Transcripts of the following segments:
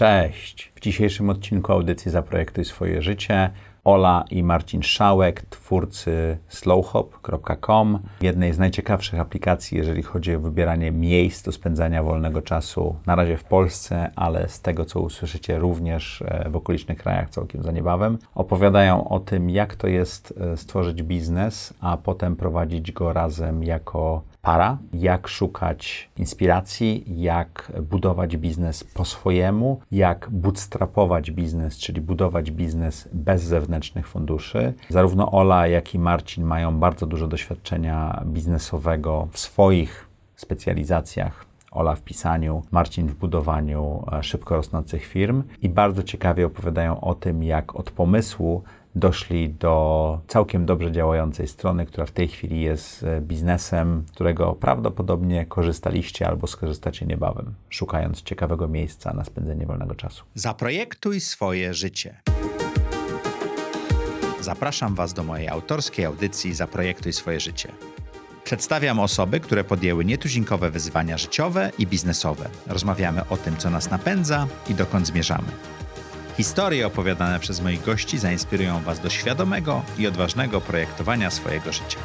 Cześć! W dzisiejszym odcinku audycji Zaprojektuj swoje życie Ola i Marcin Szałek, twórcy slowhop.com, jednej z najciekawszych aplikacji, jeżeli chodzi o wybieranie miejsc do spędzania wolnego czasu, na razie w Polsce, ale z tego, co usłyszycie, również e, w okolicznych krajach całkiem za niebawem. Opowiadają o tym, jak to jest e, stworzyć biznes, a potem prowadzić go razem jako para, jak szukać inspiracji, jak budować biznes po swojemu, jak bootstrapować biznes, czyli budować biznes bez zewnętrznych funduszy. Zarówno Ola, jak i Marcin mają bardzo dużo doświadczenia biznesowego w swoich specjalizacjach. Ola w pisaniu, Marcin w budowaniu e, szybko rosnących firm i bardzo ciekawie opowiadają o tym, jak od pomysłu doszli do całkiem dobrze działającej strony, która w tej chwili jest e, biznesem, którego prawdopodobnie korzystaliście albo skorzystacie niebawem, szukając ciekawego miejsca na spędzenie wolnego czasu. Zaprojektuj swoje życie. Zapraszam Was do mojej autorskiej audycji Zaprojektuj swoje życie. Przedstawiam osoby, które podjęły nietuzinkowe wyzwania życiowe i biznesowe. Rozmawiamy o tym, co nas napędza i dokąd zmierzamy. Historie opowiadane przez moich gości zainspirują Was do świadomego i odważnego projektowania swojego życia.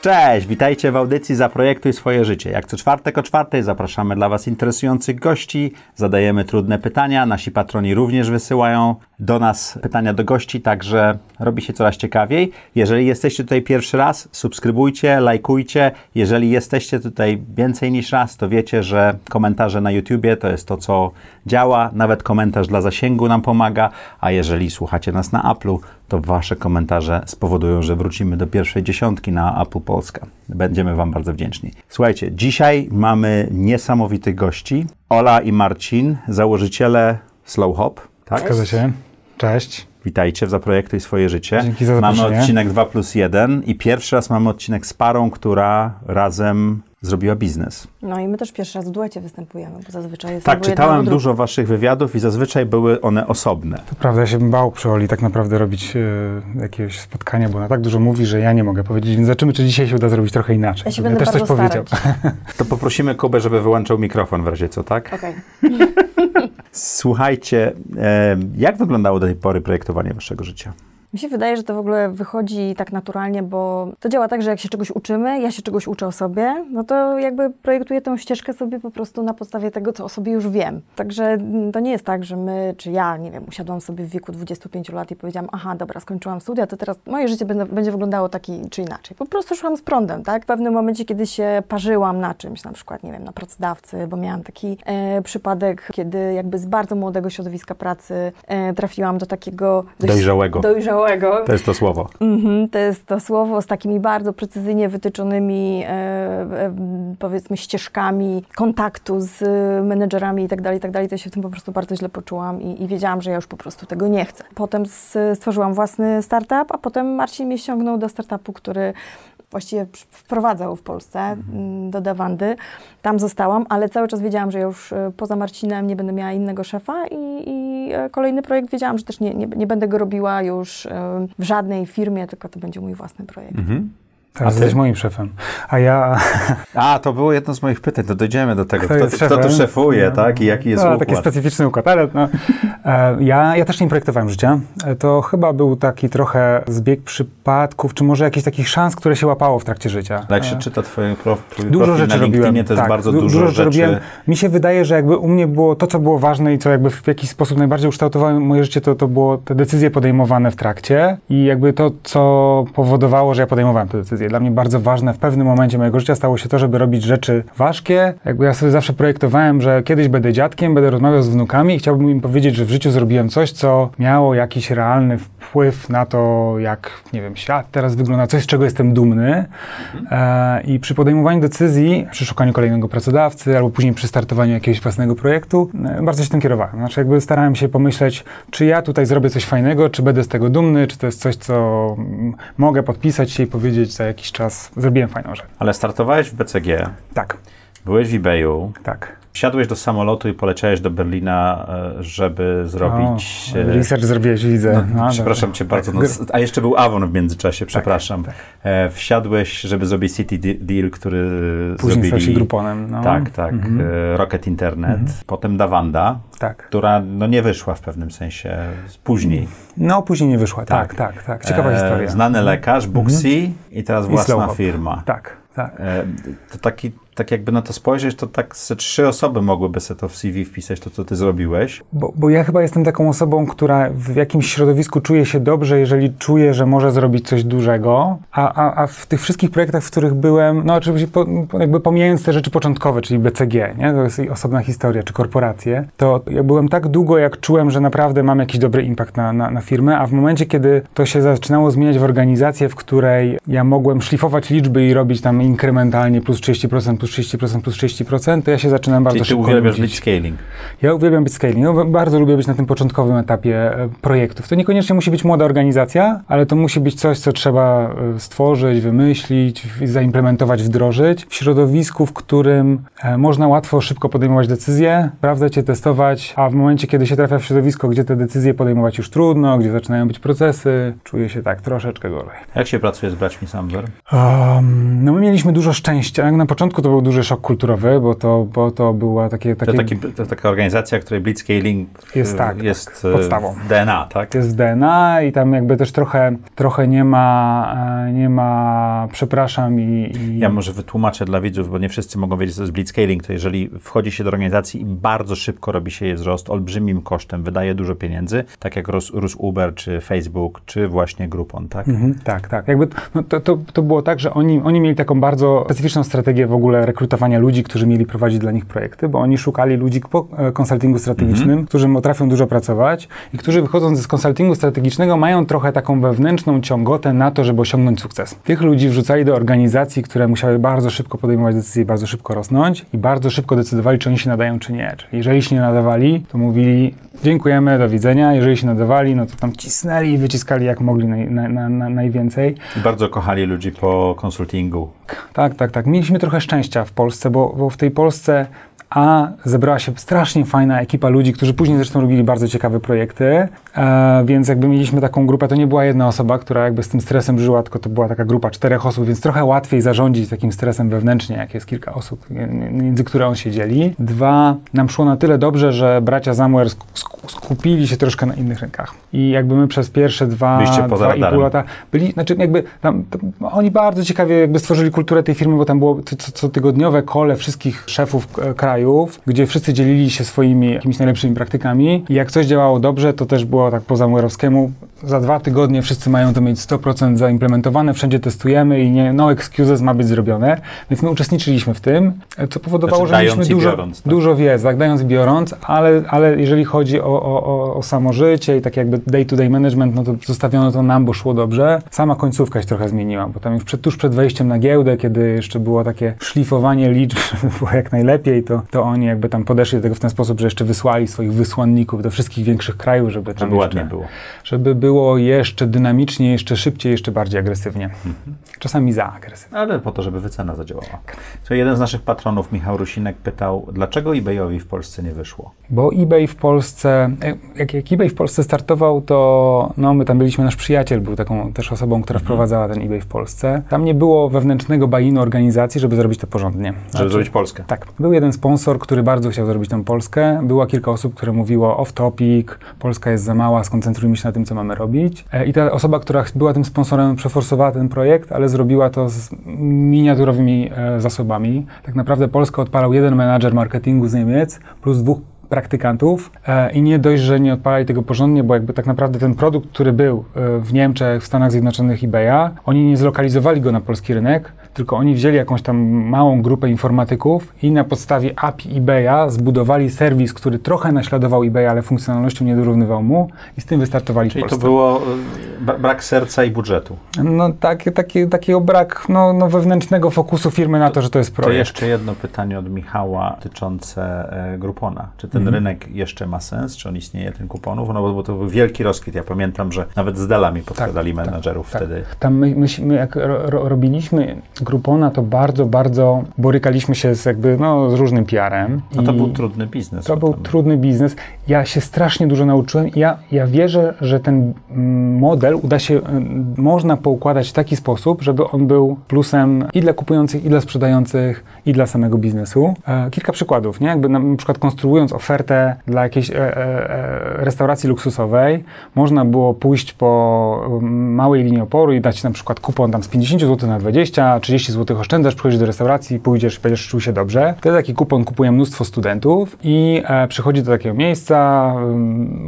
Cześć, witajcie w audycji Zaprojektuj swoje życie. Jak co czwartek o czwartej zapraszamy dla Was interesujących gości, zadajemy trudne pytania, nasi patroni również wysyłają do nas pytania do gości, także robi się coraz ciekawiej. Jeżeli jesteście tutaj pierwszy raz, subskrybujcie, lajkujcie. Jeżeli jesteście tutaj więcej niż raz, to wiecie, że komentarze na YouTubie to jest to, co działa. Nawet komentarz dla zasięgu nam pomaga, a jeżeli słuchacie nas na Apple'u, to Wasze komentarze spowodują, że wrócimy do pierwszej dziesiątki na Apple Polska. Będziemy Wam bardzo wdzięczni. Słuchajcie, dzisiaj mamy niesamowitych gości. Ola i Marcin, założyciele Slow Hop. Tak? Zgadza się. Cześć. Witajcie w Zaprojektuj swoje życie. Dzięki za Mamy zaproszenie. odcinek 2 plus 1 i pierwszy raz mamy odcinek z parą, która razem zrobiła biznes. No i my też pierwszy raz w duecie występujemy, bo zazwyczaj jest Tak, czytałem dużo waszych wywiadów i zazwyczaj były one osobne. To prawda, ja się bym bał przy Oli tak naprawdę robić e, jakiegoś spotkania, bo ona tak dużo mówi, że ja nie mogę powiedzieć, więc zobaczymy, czy dzisiaj się uda zrobić trochę inaczej. Ja się będę też coś bardzo powiedział. starać. To poprosimy Kubę, żeby wyłączał mikrofon w razie co, tak? Okej. Słuchajcie, e, jak wyglądało do tej pory projektowanie waszego życia? Mi się wydaje, że to w ogóle wychodzi tak naturalnie, bo to działa tak, że jak się czegoś uczymy, ja się czegoś uczę o sobie, no to jakby projektuję tę ścieżkę sobie po prostu na podstawie tego, co o sobie już wiem. Także to nie jest tak, że my, czy ja, nie wiem, usiadłam sobie w wieku 25 lat i powiedziałam, aha, dobra, skończyłam studia, to teraz moje życie będę, będzie wyglądało taki czy inaczej. Po prostu szłam z prądem, tak? W pewnym momencie, kiedy się parzyłam na czymś, na przykład, nie wiem, na pracodawcy, bo miałam taki e, przypadek, kiedy jakby z bardzo młodego środowiska pracy e, trafiłam do takiego... dość- Dojrzałego. Dojrzałego. To jest to słowo. Mhm, to jest to słowo z takimi bardzo precyzyjnie wytyczonymi, e, e, powiedzmy, ścieżkami kontaktu z menedżerami i tak dalej, i tak dalej. To się w tym po prostu bardzo źle poczułam i, i wiedziałam, że ja już po prostu tego nie chcę. Potem stworzyłam własny startup, a potem Marcin mnie ściągnął do startupu, który właściwie pr- wprowadzał w Polsce mm, do Dawandy. Tam zostałam, ale cały czas wiedziałam, że już e, poza Marcinem nie będę miała innego szefa i, i e, kolejny projekt wiedziałam, że też nie, nie, nie będę go robiła już e, w żadnej firmie, tylko to będzie mój własny projekt. Mhm. Teraz ty? jesteś moim szefem. A ja... A, to było jedno z moich pytań, to dojdziemy do tego. Kto Kto, jest kto tu szefuje, tak? I jaki jest no, układ? taki specyficzny układ, ale no, e, ja, ja też nie projektowałem życia. E, To chyba był taki trochę zbieg przypadków, czy może jakichś takich szans, które się łapało w trakcie życia. Jak się E, czyta twoje prof, twój Dużo profil rzeczy na robiłem. to jest tak, bardzo du- dużo, rzeczy. robiłem. Mi się wydaje, że jakby u mnie było to, co było ważne i co jakby w jakiś sposób najbardziej ukształtowało moje życie, to, to było te decyzje podejmowane w trakcie i jakby to, co powodowało, że ja podejmowałem te decyzje. Dla mnie bardzo ważne w pewnym momencie mojego życia stało się to, żeby robić rzeczy ważkie. Jakby ja sobie zawsze projektowałem, że kiedyś będę dziadkiem, będę rozmawiał z wnukami i chciałbym im powiedzieć, że w życiu zrobiłem coś, co miało jakiś realny wpływ na to, jak, nie wiem, świat teraz wygląda, coś, z czego jestem dumny. E, I przy podejmowaniu decyzji, przy szukaniu kolejnego pracodawcy, albo później przy startowaniu jakiegoś własnego projektu, e, bardzo się tym kierowałem. Znaczy, jakby starałem się pomyśleć, czy ja tutaj zrobię coś fajnego, czy będę z tego dumny, czy to jest coś, co mm, mogę podpisać się i powiedzieć za jakiś czas, zrobiłem fajną rzecz. Ale startowałeś w BCG, Tak, byłeś w eBayu, tak. Wsiadłeś do samolotu i poleciałeś do Berlina, e, żeby zrobić... O, e, research zrobiłeś, widzę. no, No, przepraszam cię bardzo. Tak, No, gr- a jeszcze był Avon w międzyczasie, przepraszam. tak. E, wsiadłeś, żeby zrobić City De- Deal, który Później zrobili... stał się Gruponem. No. Tak, tak. Mhm. Rocket Internet. Potem Davanda, tak. która no, nie wyszła w pewnym sensie później. No, później nie wyszła. Tak. Tak, tak, tak. Ciekawa historia. Znany lekarz, Booksy i teraz własna firma. Tak, tak. To taki, tak jakby na to spojrzeć, to tak ze trzy osoby mogłyby sobie to w CV wpisać, to co ty zrobiłeś. Bo, bo ja chyba jestem taką osobą, która w jakimś środowisku czuje się dobrze, jeżeli czuje, że może zrobić coś dużego, a, a, a w tych wszystkich projektach, w których byłem, no oczywiście po, jakby pomijając te rzeczy początkowe, czyli BCG, nie? to jest osobna historia, czy korporacje, to ja byłem tak długo, jak czułem, że naprawdę mam jakiś dobry impact na, na, na firmę, a w momencie, kiedy to się zaczynało zmieniać w organizację, w której ja mogłem szlifować liczby i robić tam inkrementalnie plus 30%, plus 30%, plus 30%, to ja się zaczynałem bardzo Czyli ty szybko uwielbiasz nudzić. blitzscaling. Ja uwielbiam być scaling. No, bardzo lubię być na tym początkowym etapie e, projektów. To niekoniecznie musi być młoda organizacja, ale to musi być coś, co trzeba e, stworzyć, wymyślić, zaimplementować, wdrożyć w środowisku, w którym e, można łatwo, szybko podejmować decyzje, sprawdzać je, testować, a w momencie, kiedy się trafia w środowisko, gdzie te decyzje podejmować już trudno, gdzie zaczynają być procesy, czuję się tak troszeczkę gorzej. Jak się pracuje z braćmi Samwer? Um, no my mieliśmy dużo szczęścia. Na początku to był duży szok kulturowy, bo to, bo to była takie... To, takie taki, to taka organizacja, której blitzscaling Jest tak, jest tak, podstawą. DNA, tak? jest DNA i tam jakby też trochę, trochę nie ma, e, nie ma przepraszam i, i Ja może wytłumaczę dla widzów, bo nie wszyscy mogą wiedzieć, co to jest blitzscaling. To jeżeli wchodzi się do organizacji i bardzo szybko robi się jej wzrost, olbrzymim kosztem, wydaje dużo pieniędzy, tak jak rósł, rósł Uber, czy Facebook, czy właśnie Groupon, tak? Mhm, tak, tak. Jakby no to, to, to było tak, że oni, oni mieli taką bardzo specyficzną strategię w ogóle rekrutowania ludzi, którzy mieli prowadzić dla nich projekty, bo oni szukali ludzi po e, konsultingu strategicznym, którzy potrafią dużo pracować i którzy wychodząc z konsultingu strategicznego mają trochę taką wewnętrzną ciągotę na to, żeby osiągnąć sukces. Tych ludzi wrzucali do organizacji, które musiały bardzo szybko podejmować decyzje bardzo szybko rosnąć i bardzo szybko decydowali, czy oni się nadają, czy nie. Czyli jeżeli się nie nadawali, to mówili dziękujemy, do widzenia. Jeżeli się nadawali, no to tam cisnęli i wyciskali jak mogli naj, na, na, na, najwięcej. I bardzo kochali ludzi po konsultingu. Tak, tak, tak. Mieliśmy trochę szczęścia w Polsce, bo, bo w tej Polsce a zebrała się strasznie fajna ekipa ludzi, którzy później zresztą robili bardzo ciekawe projekty, e, więc jakby mieliśmy taką grupę, to nie była jedna osoba, która jakby z tym stresem żyła, tylko to była taka grupa czterech osób, więc trochę łatwiej zarządzić takim stresem wewnętrznie, jak jest kilka osób, mi- między które on się dzieli. Dwa, nam szło na tyle dobrze, że bracia sk- skupili się troszkę na innych rynkach. I jakby my przez pierwsze dwa, dwa i pół lata byli, znaczy jakby tam, oni bardzo ciekawie jakby stworzyli kulturę tej firmy, bo tam było co, co, cotygodniowe kole wszystkich szefów e, krajów, gdzie wszyscy dzielili się swoimi jakimiś najlepszymi praktykami i jak coś działało dobrze, to też było tak po Zamurowskiemu, za dwa tygodnie wszyscy mają to mieć 100% zaimplementowane, wszędzie testujemy i nie, no excuses ma być zrobione, więc my uczestniczyliśmy w tym, co powodowało, Znaczy, że mieliśmy dużo, biorąc, tak? dużo wiedzy, tak, dając i biorąc, ale, ale jeżeli chodzi o, o, o, o samo życie i tak jakby day-to-day management, no to zostawiono to nam, bo szło dobrze. Sama końcówka się trochę zmieniła, bo tam już przed, tuż przed wejściem na giełdę, kiedy jeszcze było takie szlifowanie liczb, było jak najlepiej, to, to oni jakby tam podeszli do tego w ten sposób, że jeszcze wysłali swoich wysłanników do wszystkich większych krajów, żeby tam jeszcze, ładnie było. żeby było jeszcze dynamicznie, jeszcze szybciej, jeszcze bardziej agresywnie. Mhm. Czasami za agresywnie. Ale po to, żeby wycena zadziałała. Co jeden z naszych patronów, Michał Rusinek, pytał, dlaczego eBayowi w Polsce nie wyszło? Bo eBay w Polsce, jak, jak eBay w Polsce startował, to no, my tam byliśmy, nasz przyjaciel był taką też osobą, która wprowadzała ten eBay w Polsce. Tam nie było wewnętrznego buy-inu organizacji, żeby zrobić to porządnie. Żeby Znaczy- zrobić Polskę. tak. Był jeden sponsor, który bardzo chciał zrobić tą Polskę. Było kilka osób, które mówiło off topic, Polska jest za mała, skoncentrujmy się na tym, co mamy robić. E, I ta osoba, która była tym sponsorem, przeforsowała ten projekt, ale zrobiła to z miniaturowymi e, zasobami. Tak naprawdę Polskę odpalał jeden menadżer marketingu z Niemiec plus dwóch praktykantów e, i nie dość, że nie odpalali tego porządnie, bo jakby tak naprawdę ten produkt, który był w Niemczech, w Stanach Zjednoczonych eBaya, oni nie zlokalizowali go na polski rynek, tylko oni wzięli jakąś tam małą grupę informatyków i na podstawie API eBaya zbudowali serwis, który trochę naśladował eBay, ale funkcjonalnością nie dorównywał mu i z tym wystartowali w Czyli Polsce. to było bra- brak serca i budżetu. No taki, taki, takiego brak no, no, wewnętrznego fokusu firmy na to, że to jest To projekt. jeszcze jedno pytanie od Michała dotyczące e, Groupona. Czy ten rynek jeszcze ma sens? Czy on istnieje, ten kuponów? No bo, bo to był wielki rozkwit. Ja pamiętam, że nawet z Delami podkradali menadżerów tak. wtedy. Tam my, my, my jak ro, robiliśmy, Groupona to bardzo, bardzo borykaliśmy się z jakby, no, z różnym PR-em. No to był trudny biznes. To był trudny biznes. Ja się strasznie dużo nauczyłem. Ja, ja wierzę, że ten mm, model uda się, mm, można poukładać w taki sposób, żeby on był plusem i dla kupujących, i dla sprzedających, i dla samego biznesu. E, kilka przykładów, nie? Jakby na, przykład konstruując ofertę dla jakiejś e, e, e, restauracji luksusowej, można było pójść po mm, małej linii oporu i dać na przykład kupon tam z 50 zł na 20, 30 zł oszczędzasz, przychodzisz do restauracji, pójdziesz, będziesz czuł się dobrze. Wtedy taki kupon kupuje mnóstwo studentów i e, przychodzi do takiego miejsca,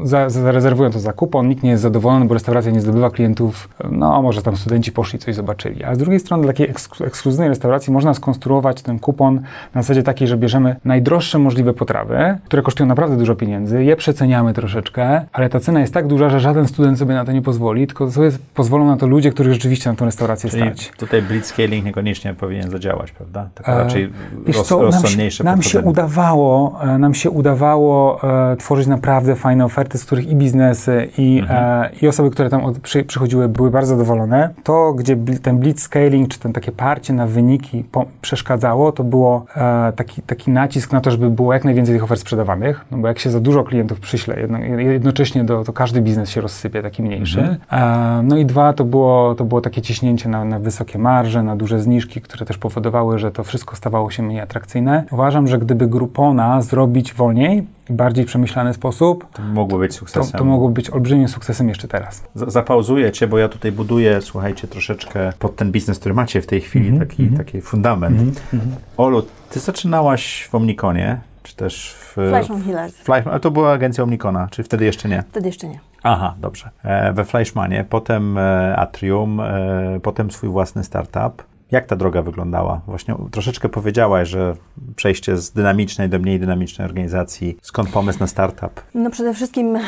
za, zarezerwują to za kupon, nikt nie jest zadowolony, bo restauracja nie zdobywa klientów, no może tam studenci poszli, coś zobaczyli. A z drugiej strony dla takiej eks ekskluzywnej restauracji można skonstruować ten kupon na zasadzie takiej, że bierzemy najdroższe możliwe potrawy, które kosztują naprawdę dużo pieniędzy, je przeceniamy troszeczkę, ale ta cena jest tak duża, że żaden student sobie na to nie pozwoli, tylko sobie pozwolą na to ludzie, których rzeczywiście na tę restaurację Czyli stać. tutaj blitzscaling niekoniecznie powinien zadziałać, prawda? E, raczej Wiesz roz, co, nam się, rozsądniejsze nam się podchodzenie. udawało, e, nam się udawało e, tworzyć naprawdę fajne oferty, z których i biznesy, i, Mhm. e, i osoby, które tam od, przy, przychodziły, były bardzo zadowolone. To, gdzie bl, ten blitz scaling, czy ten takie parcie na wyniki po, przeszkadzało, to było e, taki, taki nacisk na to, żeby było jak najwięcej tych ofert sprzedawanych, no bo jak się za dużo klientów przyśle, jedno, jednocześnie do, to każdy biznes się rozsypie, taki mniejszy. Mhm. E, no i dwa, to było, to było takie ciśnięcie na, na wysokie marże, na duże zniżki, które też powodowały, że to wszystko stawało się mniej atrakcyjne. Uważam, że gdyby Groupona zrobić wolniej i bardziej przemyślany sposób, To mogło być to, sukcesem. to mogło być olbrzymim sukcesem jeszcze teraz. Z- Zapauzuję cię, bo ja tutaj buduję, słuchajcie, troszeczkę pod ten biznes, który macie w tej chwili, Mhm, taki, taki fundament. Olu, ty zaczynałaś w Omnikonie, czy też w... Fleischmann Hillers. Fleischmann, ale to była agencja Omnikona, czy wtedy jeszcze nie? Wtedy jeszcze nie. Aha, dobrze. E, we Fleischmanie, potem e, Atrium, e, potem swój własny startup. Jak ta droga wyglądała? Właśnie troszeczkę powiedziałaś, że przejście z dynamicznej do mniej dynamicznej organizacji. Skąd pomysł na startup? No przede wszystkim e,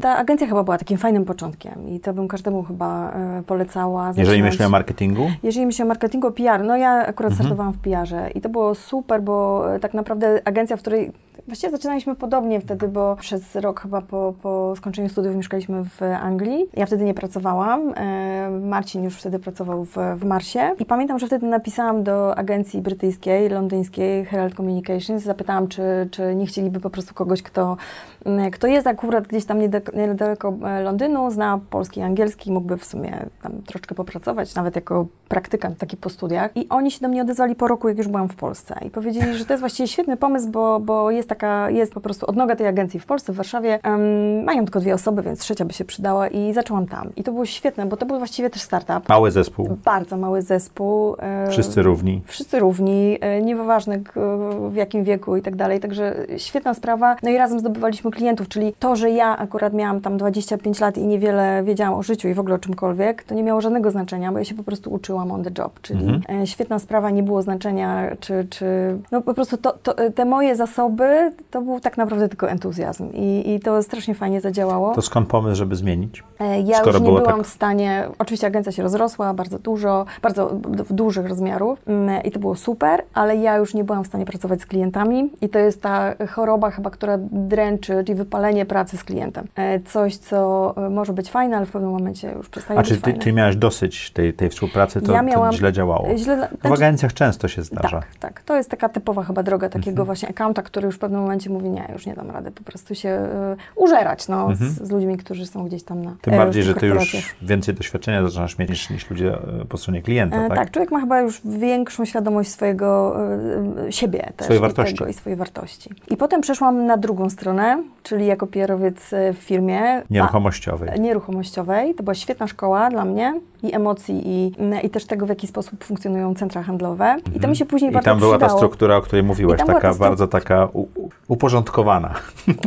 ta agencja chyba była takim fajnym początkiem i to bym każdemu chyba e, polecała. Jeżeli zaczynać- myślę o marketingu? Jeżeli myślę o marketingu, PR, no ja akurat Mhm. startowałam w PR-ze i to było super, bo e, tak naprawdę agencja, w której właściwie zaczynaliśmy podobnie wtedy, bo przez rok chyba po, po skończeniu studiów mieszkaliśmy w Anglii. Ja wtedy nie pracowałam, Marcin już wtedy pracował w, w Marsie i pamiętam, że wtedy napisałam do agencji brytyjskiej, londyńskiej Herald Communications, zapytałam, czy, czy nie chcieliby po prostu kogoś, kto, kto jest akurat gdzieś tam niedaleko, e, Londynu, zna polski i angielski, mógłby w sumie tam troszeczkę popracować, nawet jako praktykant taki po studiach. I oni się do mnie odezwali po roku, jak już byłam w Polsce. I powiedzieli, że to jest właściwie świetny pomysł, bo, bo jest taka, jest po prostu odnoga tej agencji w Polsce, w Warszawie. Em, mają tylko dwie osoby, więc trzecia by się przydała i zaczęłam tam. I to było świetne, bo to był właściwie też startup. Mały zespół, Bardzo mały zespół. e, wszyscy równi. Wszyscy równi, e, nieważne w jakim wieku i tak dalej, także świetna sprawa. No i razem zdobywaliśmy klientów, czyli to, że ja akurat miałam tam 25 lat i niewiele wiedziałam o życiu i w ogóle o czymkolwiek, to nie miało żadnego znaczenia, bo ja się po prostu uczyłam on the job, czyli e, świetna sprawa, nie było znaczenia, czy, czy no po prostu to, to, te moje zasoby, to był tak naprawdę tylko entuzjazm i, i to strasznie fajnie zadziałało. To skąd pomysł, żeby zmienić? E, Ja Skoro już nie byłam tak- w stanie, oczywiście agencja się rozrosła bardzo dużo, bardzo w dużych rozmiarów mm, i to było super, ale ja już nie byłam w stanie pracować z klientami i to jest ta choroba chyba, która dręczy, czyli wypalenie pracy z klientem. E, Coś, co e, może być fajne, ale w pewnym momencie już przestaje A być czy ty, fajne. ty miałaś dosyć tej, tej współpracy, to, Ja miałam- to źle działało? Źle, W znaczy, agencjach często się zdarza. tak, tak. To jest taka typowa chyba droga takiego Mhm. właśnie accounta, który już w pewnym momencie mówi, nie, już nie dam rady po prostu się e, użerać no, z, z ludźmi, którzy są gdzieś tam na Mhm. Tym e, bardziej, w że ty już więcej doświadczenia zaczynasz mieć niż, niż ludzie po stronie klienta, E, tak? tak? człowiek ma chyba już większą świadomość swojego e, siebie też Swojej i wartości. Tego, i swojej wartości. I potem przeszłam na drugą stronę, czyli jako PR-owiec e, w firmie. Nieruchomościowej. A, nieruchomościowej. To była świetna szkoła dla mnie i emocji, i, i też tego, w jaki sposób funkcjonują centra handlowe. I to mi się później Mhm. I bardzo tam była ta struktura, o której mówiłaś, I taka stru- bardzo taka u, uporządkowana.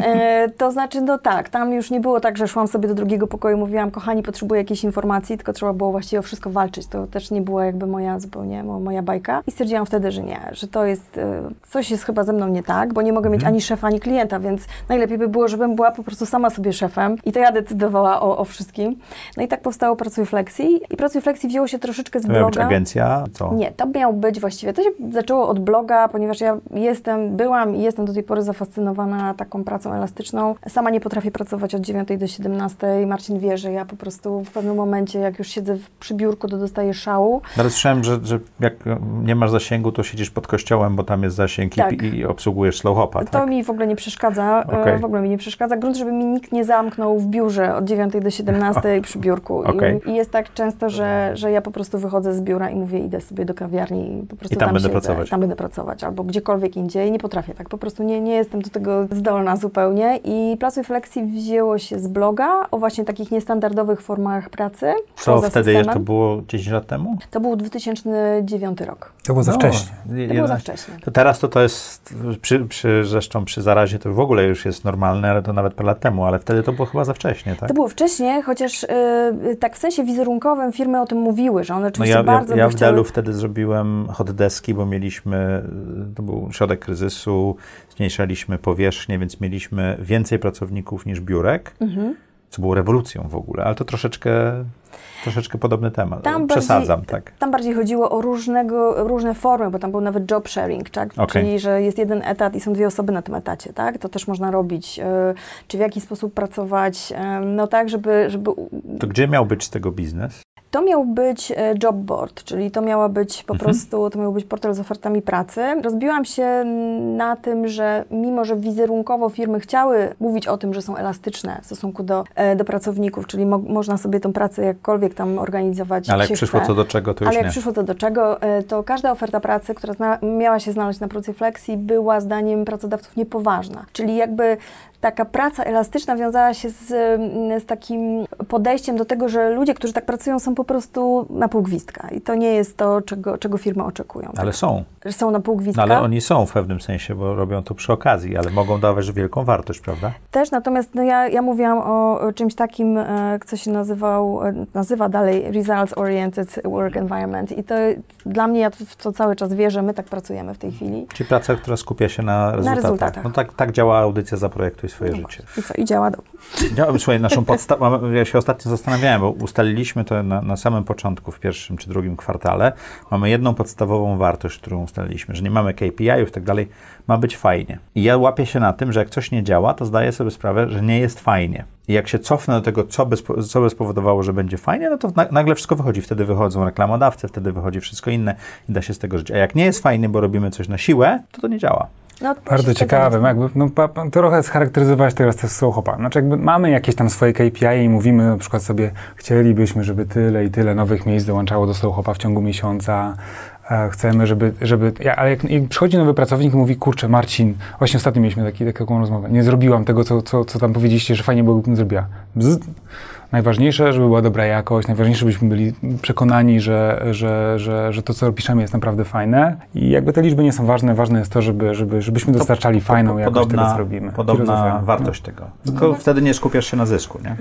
E, to znaczy, no tak, tam już nie było tak, że szłam sobie do drugiego pokoju i mówiłam, kochani, potrzebuję jakiejś informacji, tylko trzeba było właściwie o wszystko walczyć. To też nie była jakby moja zupełnie mo- moja bajka. I stwierdziłam wtedy, że nie, że to jest, e, coś jest chyba ze mną nie tak, bo nie mogę mieć ani szefa, ani klienta, więc najlepiej by było, żebym była po prostu sama sobie szefem i to ja decydowała o, o wszystkim. No i tak powstało Pracuj Flexi. I Pracuj Flexi wzięło się troszeczkę z To miała być bloga. agencja, co? Nie, to miał być właściwie, to się zaczęło od bloga, ponieważ ja jestem, byłam i jestem do tej pory zafascynowana taką pracą elastyczną. Sama nie potrafię pracować od 9 do 17. Marcin wie, że ja po prostu w pewnym momencie, jak już siedzę przy biurku, to dostaję szału. Ale słyszałem, że, że jak nie masz zasięgu, to siedzisz pod kościołem, bo tam jest zasięg i- Tak. i, obsługujesz slowhopa, To tak? mi w ogóle nie przeszkadza, Okej. W ogóle mi nie przeszkadza. Grunt, żeby mi nikt nie zamknął w biurze od 9 do 17 przy biurku. Okej. I, I jest tak często, że, że ja po prostu wychodzę z biura i mówię, idę sobie do kawiarni i po prostu I tam będę siedzę, pracować. i Tam będę pracować albo gdziekolwiek indziej. Nie potrafię tak, po prostu nie, nie jestem do tego zdolna zupełnie. I Placuj Flexi wzięło się z bloga o właśnie takich niestandardowych formach pracy. Co wtedy systemem. jeszcze było 10 lat temu? To był 2009 rok. To było za No, wcześnie. To było za wcześnie. To teraz to, to jest, przy, przy, zresztą przy zarazie to w ogóle już jest normalne, ale to nawet parę lat temu, ale wtedy to było chyba za wcześnie, tak? To było wcześniej, chociaż y, tak w sensie wizerunkowym firmy o tym mówiły, że one No oczywiście ja, ja, bardzo ja by w chciały... Delu wtedy zrobiłem hot deski, bo mieliśmy, y, to był środek kryzysu, zmniejszaliśmy powierzchnię, więc mieliśmy więcej pracowników niż biurek, Mhm. Co było rewolucją w ogóle, ale to troszeczkę, troszeczkę podobny temat. Tam Przesadzam, bardziej, tak. Tam bardziej chodziło o różnego, różne formy, bo tam był nawet job sharing, tak? Okej. czyli że jest jeden etat i są dwie osoby na tym etacie, tak? To też można robić. y, Czy w jaki sposób pracować, y, no tak, żeby, żeby To gdzie miał być z tego biznes? To miał być e, job board, czyli to miała być po Mhm. prostu, to miał być portal z ofertami pracy. Rozbiłam się na tym, że mimo, że wizerunkowo firmy chciały mówić o tym, że są elastyczne w stosunku do, e, do pracowników, czyli mo można sobie tą pracę jakkolwiek tam organizować, Ale jak przyszło chce. co do czego, to już Ale jak nie. przyszło to do czego, e, to każda oferta pracy, która miała się znaleźć na pracy Flexi, była zdaniem pracodawców niepoważna. Czyli jakby taka praca elastyczna wiązała się z, mm, z takim podejściem do tego, że ludzie, którzy tak pracują, są po prostu na pół gwizdka. I to nie jest to, czego, czego firmy oczekują. Ale są. Że są na pół No, ale oni są w pewnym sensie, bo robią to przy okazji, ale mogą dawać wielką wartość, prawda? Też, natomiast no ja, ja mówiłam o, czymś takim, e, co się nazywał, e, nazywa dalej Results Oriented Work Environment i to dla mnie, ja w to cały czas wierzę, my tak pracujemy w tej chwili. Czyli praca, która skupia się na rezultatach. rezultatach. No tak, tak działa audycja Swoje życie. I co, i działa dobrze. Działa, słuchaj, naszą podstawą, ja się ostatnio zastanawiałem, bo ustaliliśmy to na, na samym początku, w pierwszym czy drugim kwartale. Mamy jedną podstawową wartość, którą ustaliliśmy, że nie mamy KPI-ów i tak dalej, ma być fajnie. I ja łapię się na tym, że jak coś nie działa, to zdaję sobie sprawę, że nie jest fajnie. I jak się cofnę do tego, co by, co by spowodowało, że będzie fajnie, no to na, nagle wszystko wychodzi. Wtedy wychodzą reklamodawcy, wtedy wychodzi wszystko inne i da się z tego żyć. A jak nie jest fajnie, bo robimy coś na siłę, to to nie działa. No, Bardzo zgadzam. Jakby, no, trochę scharakteryzować teraz też Soulhopa. Znaczy jakby mamy jakieś tam swoje KPI i mówimy na przykład sobie, chcielibyśmy, żeby tyle i tyle nowych miejsc dołączało do Soulhopa w ciągu miesiąca. E, chcemy, żeby, żeby ja, ale jak, jak przychodzi nowy pracownik i mówi, kurczę Marcin, właśnie ostatnio mieliśmy taki, taką rozmowę, nie zrobiłam tego, co, co, co tam powiedzieliście, że fajnie byłoby, bym zrobiła. Bzz. Najważniejsze, żeby była dobra jakość, najważniejsze, żebyśmy byli przekonani, że, że, że, że to, co piszemy, jest naprawdę fajne. I jakby te liczby nie są ważne, ważne jest to, żeby, żeby, żebyśmy dostarczali fajną Po- jakość tego, co robimy. Podobna wartość tego. Tylko wtedy nie skupiasz się na zysku, nie?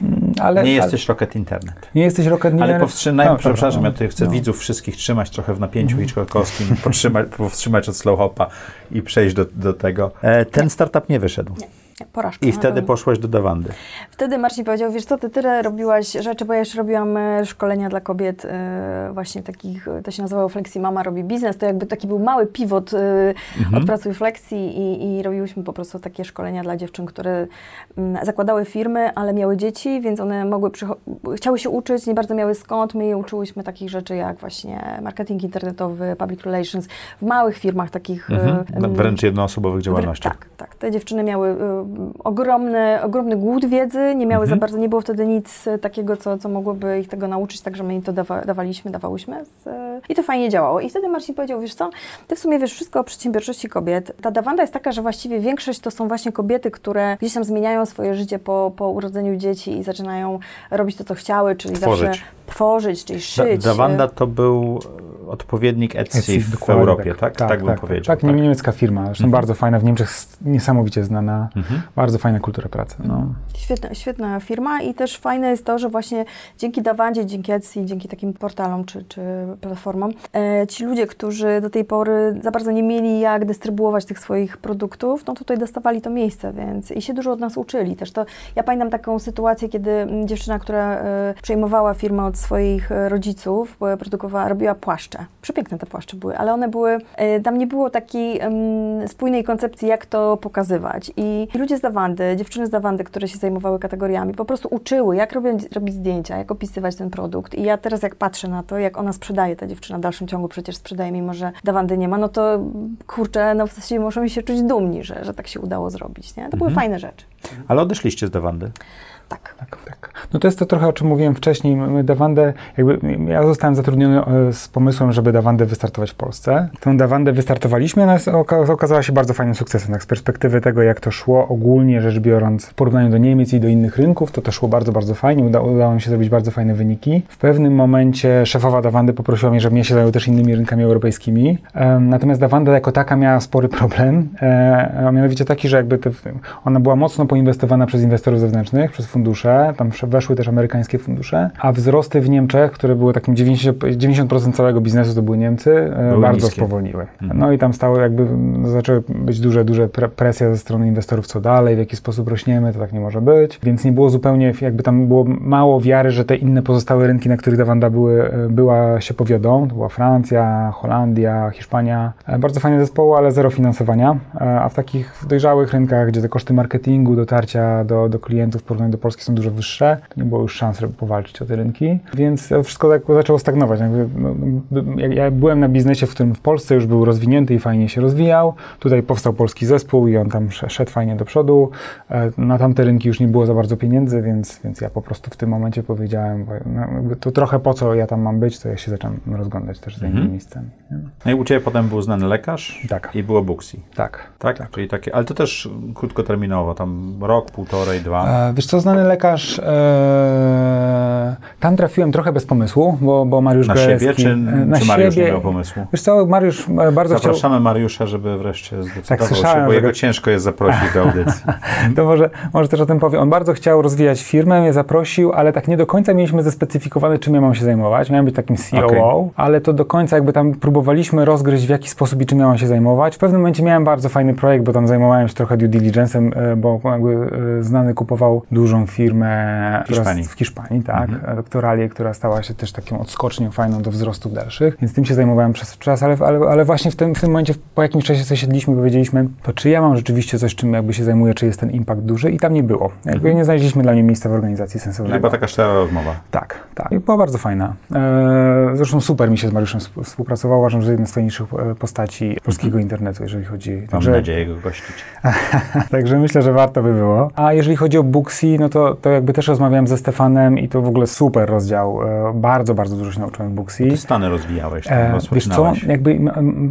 No. Ale, Nie ale, jesteś Rocket Internet. nie jesteś rocket Ale nie- powstrzymaj, No, przepraszam, dobra, ja tutaj chcę no. widzów wszystkich trzymać trochę w napięciu Hitchcockowskim, powstrzymać, powstrzymać od slowhopa i przejść do, do tego. E, ten startup nie wyszedł. Nie, porażka. I wtedy pewno. poszłeś do Dawandy. Wtedy Marcin powiedział, wiesz co, ty tyle robiłaś rzeczy, bo ja jeszcze robiłam e, szkolenia dla kobiet e, właśnie takich, e, to się nazywało Flexi Mama robi biznes, to jakby taki był mały pivot e, od Pracuj Flexi i, i robiłyśmy po prostu takie szkolenia dla dziewczyn, które zakładały firmy, ale miały dzieci, więc one mogły chciały się uczyć, nie bardzo miały skąd, my je uczyłyśmy takich rzeczy jak właśnie marketing internetowy, public relations, w małych firmach takich... Mhm. Wręcz jednoosobowych działalnościach. tak, tak. Te dziewczyny miały ogromny, ogromny głód wiedzy, nie miały Mhm. za bardzo, nie było wtedy nic y, takiego, co, co mogłoby ich tego nauczyć, także my im to dawa, dawaliśmy, dawałyśmy z, y, i to fajnie działało. I wtedy Marcin powiedział, wiesz co, ty w sumie wiesz wszystko o przedsiębiorczości kobiet. Ta dawanda jest taka, że właściwie większość to są właśnie kobiety, które gdzieś tam zmieniają swoje życie po, po urodzeniu dzieci i zaczynają robić to, co chciały, czyli Tworzyć. zawsze tworzyć, czyli Da, szyć. Dawanda to był odpowiednik Etsy, Etsy, w Europie, tak? Tak, bym powiedział. Tak, nie- niemiecka firma, zresztą bardzo fajna, w Niemczech niesamowicie znana, Mhm. bardzo fajna kultura pracy. No. Świetna, świetna firma i też fajne jest to, że właśnie dzięki Dawandzie, dzięki Etsy, dzięki takim portalom czy, czy platformom, e, ci ludzie, którzy do tej pory za bardzo nie mieli jak dystrybuować tych swoich produktów, no tutaj dostawali to miejsce, więc i się dużo od nas uczyli też. To, ja pamiętam taką sytuację, kiedy mm, dziewczyna, która e, przejmowała firmę od swoich e, rodziców, produkowała, robiła płaszcze Przepiękne te płaszcze były, ale one były, e, tam nie było takiej em, spójnej koncepcji, jak to pokazywać. I ludzie z Dawandy, dziewczyny z Dawandy, które się zajmowały kategoriami, po prostu uczyły, jak robić, robić zdjęcia, jak opisywać ten produkt. I ja teraz jak patrzę na to, jak ona sprzedaje, ta dziewczyna w dalszym ciągu przecież sprzedaje, mimo że Dawandy nie ma, no to kurczę, no w zasadzie możemy się czuć dumni, że, że tak się udało zrobić, nie? To były fajne rzeczy. Ale odeszliście z Dawandy. Tak. Tak, tak. No to jest to trochę, o czym mówiłem wcześniej. Dawandę, jakby ja zostałem zatrudniony e, z pomysłem, żeby Dawandę wystartować w Polsce. Tę Dawandę wystartowaliśmy, ona oka- okazała się bardzo fajnym sukcesem. Tak, z perspektywy tego, jak to szło ogólnie rzecz biorąc w porównaniu do Niemiec i do innych rynków, to to szło bardzo, bardzo fajnie. Uda, udało mi się zrobić bardzo fajne wyniki. W pewnym momencie szefowa Dawandy poprosiła mnie, żebym ja się zajął też innymi rynkami europejskimi. Em, natomiast Dawanda jako taka miała spory problem, e, a mianowicie taki, że jakby te, ona była mocno poinwestowana przez inwestorów zewnętrznych, przez fundusze, tam wsz- weszły też amerykańskie fundusze, a wzrosty w Niemczech, które były takim 90%, 90% całego biznesu to były Niemcy, e, Były bardzo niskie. spowolniły. No i tam stały jakby, zaczęły być duże, duże pre presja ze strony inwestorów, co dalej, w jaki sposób rośniemy, to tak nie może być, więc nie było zupełnie, jakby tam było mało wiary, że te inne pozostałe rynki, na których Dawanda były, e, była, się powiodą, to była Francja, Holandia, Hiszpania, E, bardzo fajne zespoły, ale zero finansowania, a w takich dojrzałych rynkach, gdzie te koszty marketingu, dotarcia do, do klientów w porównaniu do Polski są dużo wyższe, to nie było już szans, żeby powalczyć o te rynki, więc wszystko tak zaczęło stagnować. Jakby, no, no, ja, byłem na biznesie, w którym w Polsce już był rozwinięty i fajnie się rozwijał, tutaj powstał polski zespół i on tam sz- szedł fajnie do przodu, E, na tamte rynki już nie było za bardzo pieniędzy, więc, więc ja po prostu w tym momencie powiedziałem, bo, no, to trochę po co ja tam mam być, to ja się zacząłem rozglądać też za innymi miejscami. nie? No i u Ciebie potem był znany lekarz Tak. i było Booksy. Tak. Tak? Czyli takie, ale to też krótkoterminowo, tam rok, półtorej, dwa. E, wiesz co, znany lekarz, e, tam trafiłem trochę bez pomysłu, bo, bo Mariusz Na Gajewski... siebie, czy, e, na czy Mariusz siebie, nie miał pomysłu? Wiesz co, Mariusz e, bardzo chciał... Zapraszamy Mariusza, żeby wreszcie zdecydował się, słyszałem, bo jego go- ciężko jest zaprosić do audycji. To może, może też o tym powiem. On bardzo chciał rozwijać firmę, mnie zaprosił, ale tak nie do końca mieliśmy zespecyfikowane, czym ja mam się zajmować. Miałem być takim COO, Okej. ale to do końca jakby tam próbowaliśmy rozgryźć, w jaki sposób i czym ja mam się zajmować. W pewnym momencie miałem bardzo fajny projekt, bo tam zajmowałem się trochę due diligence'em, e, bo jakby znany kupował dużą firmę która Hiszpanii. w Hiszpanii, tak, mhm. Doctoralie, która stała się też taką odskocznią fajną do wzrostów dalszych, więc tym się zajmowałem przez czas, ale, ale, ale właśnie w tym, w tym momencie, po jakimś czasie zasiedliśmy i powiedzieliśmy, to czy ja mam rzeczywiście coś, czym jakby się zajmuję, czy jest ten impact duży i tam nie było. Jakby nie znaleźliśmy dla mnie miejsca w organizacji sensownego. Chyba taka szczera rozmowa. Tak, tak. I była bardzo fajna. E, zresztą super mi się z Mariuszem sp- współpracował. Uważam, że jedna z fajniejszych e, postaci polskiego internetu, jeżeli chodzi... Mam Także, nadzieję go gościć. także myślę, że warto by było. A jeżeli chodzi o Booksy, no to, to jakby też rozmawiałem ze Stefanem i to w ogóle super rozdział. E, bardzo, bardzo dużo się nauczyłem w Booksy. Ty Stany rozwijałeś, tam E, wiesz co, jakby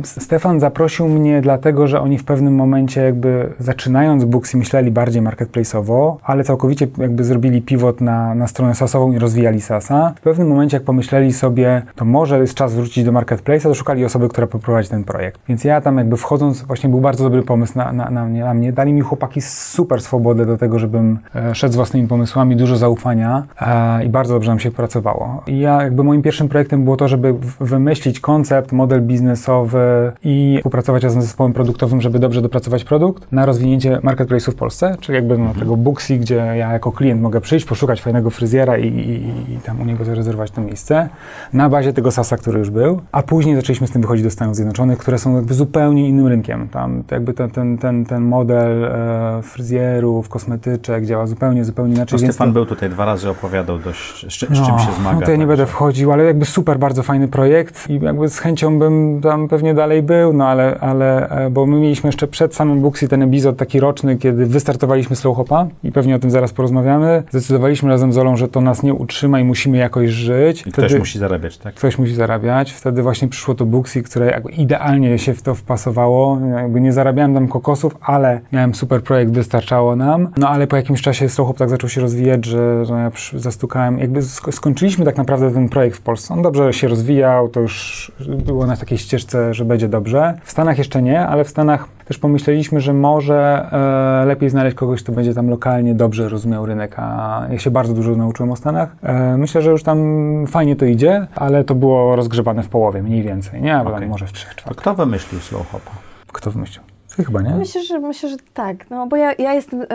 Stefan zaprosił mnie dlatego, że oni w pewnym momencie jakby zaczynając Booksy myśleli bardziej marketplace'owo, ale całkowicie jakby zrobili pivot na, na stronę SaaSową i rozwijali SaaSa. W pewnym momencie jak pomyśleli sobie, to może jest czas wrócić do marketplace'a, to szukali osoby, która poprowadzi ten projekt. Więc ja tam jakby wchodząc, właśnie był bardzo dobry pomysł na, na, na, mnie, na mnie. Dali mi chłopaki super swobodę do tego, żebym e, szedł z własnymi pomysłami, dużo zaufania e, i bardzo dobrze nam się pracowało. I ja jakby moim pierwszym projektem było to, żeby wymyślić koncept, model biznesowy i współpracować razem z zespołem produktowym, żeby dobrze dopracować produkt na rozwinięcie marketplace'u w Polsce, czyli jakby no, tego Booksy, gdzie ja jako klient mogę przyjść, poszukać fajnego fryzjera i, i, i tam u niego zarezerwować to miejsce na bazie tego SASa, który już był, a później zaczęliśmy z tym wychodzić do Stanów Zjednoczonych, które są jakby zupełnie innym rynkiem. Tam jakby ten, ten, ten, ten model e, fryzjerów, kosmetyczek działa zupełnie, zupełnie inaczej. No, Stefan to- był tutaj dwa razy opowiadał dość, z, czy- z czym się zmaga. no to ja nie będę wchodził, ale jakby super, bardzo fajny projekt i jakby z chęcią bym tam pewnie dalej był, no ale, ale e, bo my mieliśmy jeszcze przed samym Booksy ten epizod taki roczny, kiedy wystartowaliśmy Slow Hopa i pewnie o tym zaraz porozmawiamy. Zdecydowaliśmy razem z Olą, że to nas nie utrzyma i musimy jakoś żyć. I ktoś musi zarabiać, tak? Ktoś musi zarabiać. Wtedy właśnie przyszło to Booksy, które jakby idealnie się w to wpasowało. Jakby nie zarabiałem tam kokosów, ale miałem super projekt, wystarczało nam. No ale po jakimś czasie Slowhop tak zaczął się rozwijać, że, że zastukałem. Jakby sk- skończyliśmy tak naprawdę ten projekt w Polsce. On dobrze się rozwijał, to już było na takiej ścieżce, że będzie dobrze. W Stanach jeszcze nie, ale w Stanach też pomyśleliśmy, że może e, lepiej znaleźć kogoś, kto będzie tam lokalnie dobrze rozumiał rynek, a ja się bardzo dużo nauczyłem o Stanach. E, myślę, że już tam fajnie to idzie, ale to było rozgrzewane w połowie, mniej więcej, nie? Bo Okej. tam może w trzech czwartych. kto wymyślił Slow Hopa? Kto wymyślił? Ty chyba nie? Myślę, że myślę, że tak, no bo ja, ja jestem e,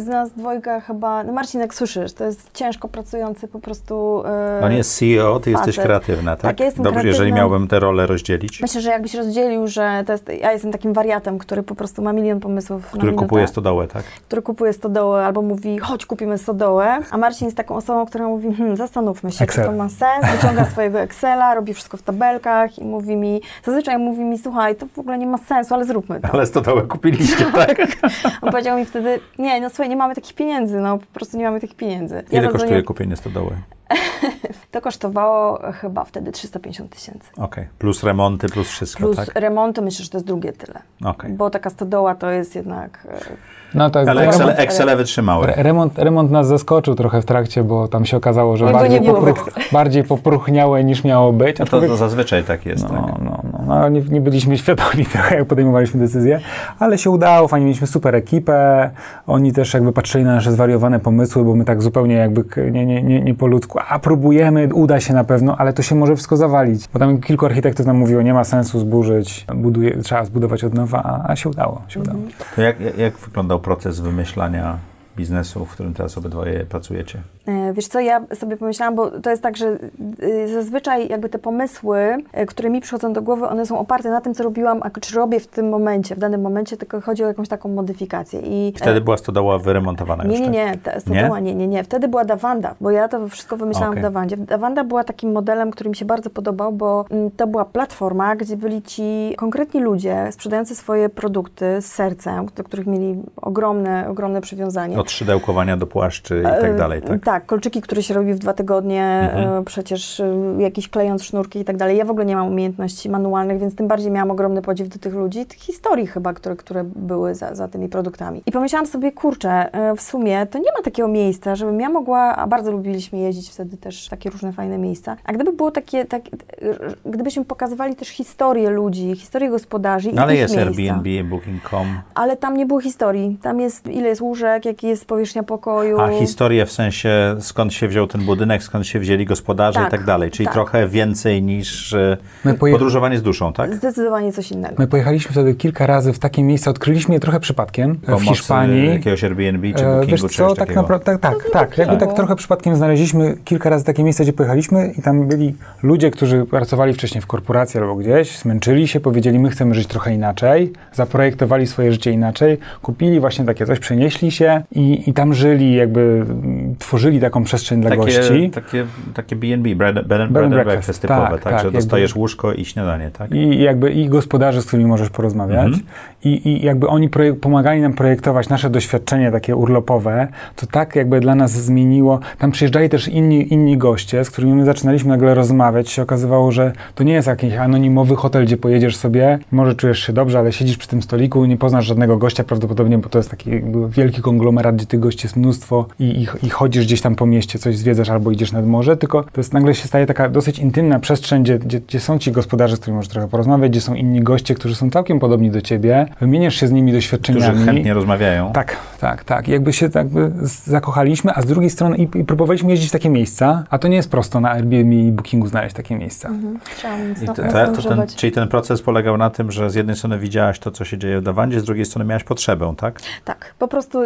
z nas dwojga chyba, no Marcin jak słyszysz, to jest ciężko pracujący po prostu e, On jest CEO, ty jesteś facet. kreatywna, tak? Tak, ja jestem Dobrze, jeżeli miałbym te role rozdzielić. Myślę, że jakbyś rozdzielił, że to jest, ja jestem takim wariatem, który po prostu ma milion pomysłów na Który minutę, kupuje stodołę, tak? który kupuje stodołę albo mówi, chodź kupimy stodołę, a Marcin jest taką osobą, która mówi, hm, zastanówmy się, Excel. czy to ma sens, wyciąga swojego Excela, robi wszystko w tabelkach i mówi mi, zazwyczaj mówi mi, słuchaj, to w ogóle nie ma sensu, ale zróbmy to. Ale stodołę kupiliście, tak? On powiedział mi wtedy, nie, no słuchaj, nie mamy takich pieniędzy, no po prostu nie mamy takich pieniędzy. Ile kosztuje kupienie stodoły? To kosztowało chyba wtedy 350 tysięcy. Okej, plus remonty, plus wszystko, Plus tak? remonty myślę, że to jest drugie tyle. Okej. Bo taka stodoła to jest jednak... e, No tak, Ale Excel, remont- Excele wytrzymały. re- remont, remont nas zaskoczył trochę w trakcie, bo tam się okazało, że bardziej, nie popruch, bardziej popruchniałe niż miało być. No to, to zazwyczaj tak jest, No, tak? no, no, nie, nie byliśmy świadomi trochę, jak podejmowaliśmy decyzje, ale się udało, fajnie, mieliśmy super ekipę, oni też jakby patrzyli na nasze zwariowane pomysły, bo my tak zupełnie jakby nie, nie, nie, nie po ludzku, a próbujemy, uda się na pewno, ale to się może wszystko zawalić, bo tam kilku architektów nam mówiło, nie ma sensu zburzyć, buduje, trzeba zbudować od nowa, a, a się udało, się udało. To jak- jak wyglądał proces wymyślania biznesu, w którym teraz obydwoje pracujecie? E, Wiesz co, ja sobie pomyślałam, bo to jest tak, że y, zazwyczaj jakby te pomysły, e, które mi przychodzą do głowy, one są oparte na tym, co robiłam, a czy robię w tym momencie, w danym momencie, tylko chodzi o jakąś taką modyfikację. I e, Wtedy była stodoła wyremontowana Nie, już, nie, tak? nie, stodoła, nie, nie, nie. Wtedy była Dawanda, bo ja to wszystko wymyślałam Okej. w Dawandzie. Dawanda była takim modelem, który mi się bardzo podobał, bo mm, to była platforma, gdzie byli ci konkretni ludzie sprzedający swoje produkty z sercem, do których mieli ogromne, ogromne przywiązanie. Od szydełkowania do płaszczy i tak dalej, tak? Tak, kolczyki, które się robi w dwa tygodnie, Mhm. e, przecież e, jakiś klejąc sznurki i tak dalej. Ja w ogóle nie mam umiejętności manualnych, więc tym bardziej miałam ogromny podziw do tych ludzi, tych historii chyba, które, które były za, za tymi produktami. I pomyślałam sobie, kurczę, e, w sumie to nie ma takiego miejsca, żebym ja mogła, a bardzo lubiliśmy jeździć wtedy też w takie różne fajne miejsca, a gdyby było takie, tak, gdybyśmy pokazywali też historię ludzi, historię gospodarzy No, ale i ich jest miejsca. Airbnb, Booking.com. Ale tam nie było historii. Tam jest, ile jest łóżek, jaki jest powierzchnia pokoju. A historię w sensie skąd się wziął ten budynek, skąd się wzięli gospodarze Tak, i tak dalej. Czyli tak. trochę więcej niż e, My poje- podróżowanie z duszą, tak? Zdecydowanie coś innego. My pojechaliśmy wtedy kilka razy w takie miejsca, odkryliśmy je trochę przypadkiem w Pomocy Hiszpanii. jakiegoś Airbnb czy E, Bookingu, Wiesz czy co, tak takiego. naprawdę, tak, tak, No, tak. Jakby było. tak trochę przypadkiem znaleźliśmy kilka razy takie miejsca, gdzie pojechaliśmy i tam byli ludzie, którzy pracowali wcześniej w korporacji albo gdzieś, zmęczyli się, powiedzieli, my chcemy żyć trochę inaczej, zaprojektowali swoje życie inaczej, kupili właśnie takie coś, przenieśli się i, i tam żyli, jakby mm, taką przestrzeń dla gości. Takie, takie B&B, bread, bed and, bread and breakfast, breakfast typowe, tak, tak, tak, że jakby- dostajesz łóżko i śniadanie, tak? I jakby i gospodarzy, z którymi możesz porozmawiać. Mhm. I, I jakby oni projek- pomagali nam projektować nasze doświadczenie takie urlopowe, to tak jakby dla nas zmieniło. Tam przyjeżdżali też inni, inni goście, z którymi my zaczynaliśmy nagle rozmawiać. Się okazywało, że to nie jest jakiś anonimowy hotel, gdzie pojedziesz sobie, może czujesz się dobrze, ale siedzisz przy tym stoliku nie poznasz żadnego gościa prawdopodobnie, bo to jest taki wielki konglomerat, gdzie tych gości jest mnóstwo i, i, i chodzisz gdzieś tam po mieście, coś zwiedzasz albo idziesz nad morze, tylko to jest nagle się staje taka dosyć intymna przestrzeń, gdzie, gdzie, gdzie są ci gospodarze, z którymi możesz trochę porozmawiać, gdzie są inni goście, którzy są całkiem podobni do ciebie, wymieniasz się z nimi Którzy doświadczeniami. chętnie rozmawiają. Tak, tak, tak. Jakby się tak zakochaliśmy, a z drugiej strony i, i próbowaliśmy jeździć w takie miejsca, a to nie jest prosto na Airbnb i Bookingu znaleźć takie miejsca. Mhm. Trzeba I mocno, to, mocno to, to ten, czyli ten proces polegał na tym, że z jednej strony widziałaś to, co się dzieje w Dawandzie, z drugiej strony miałaś potrzebę, tak? Tak, po prostu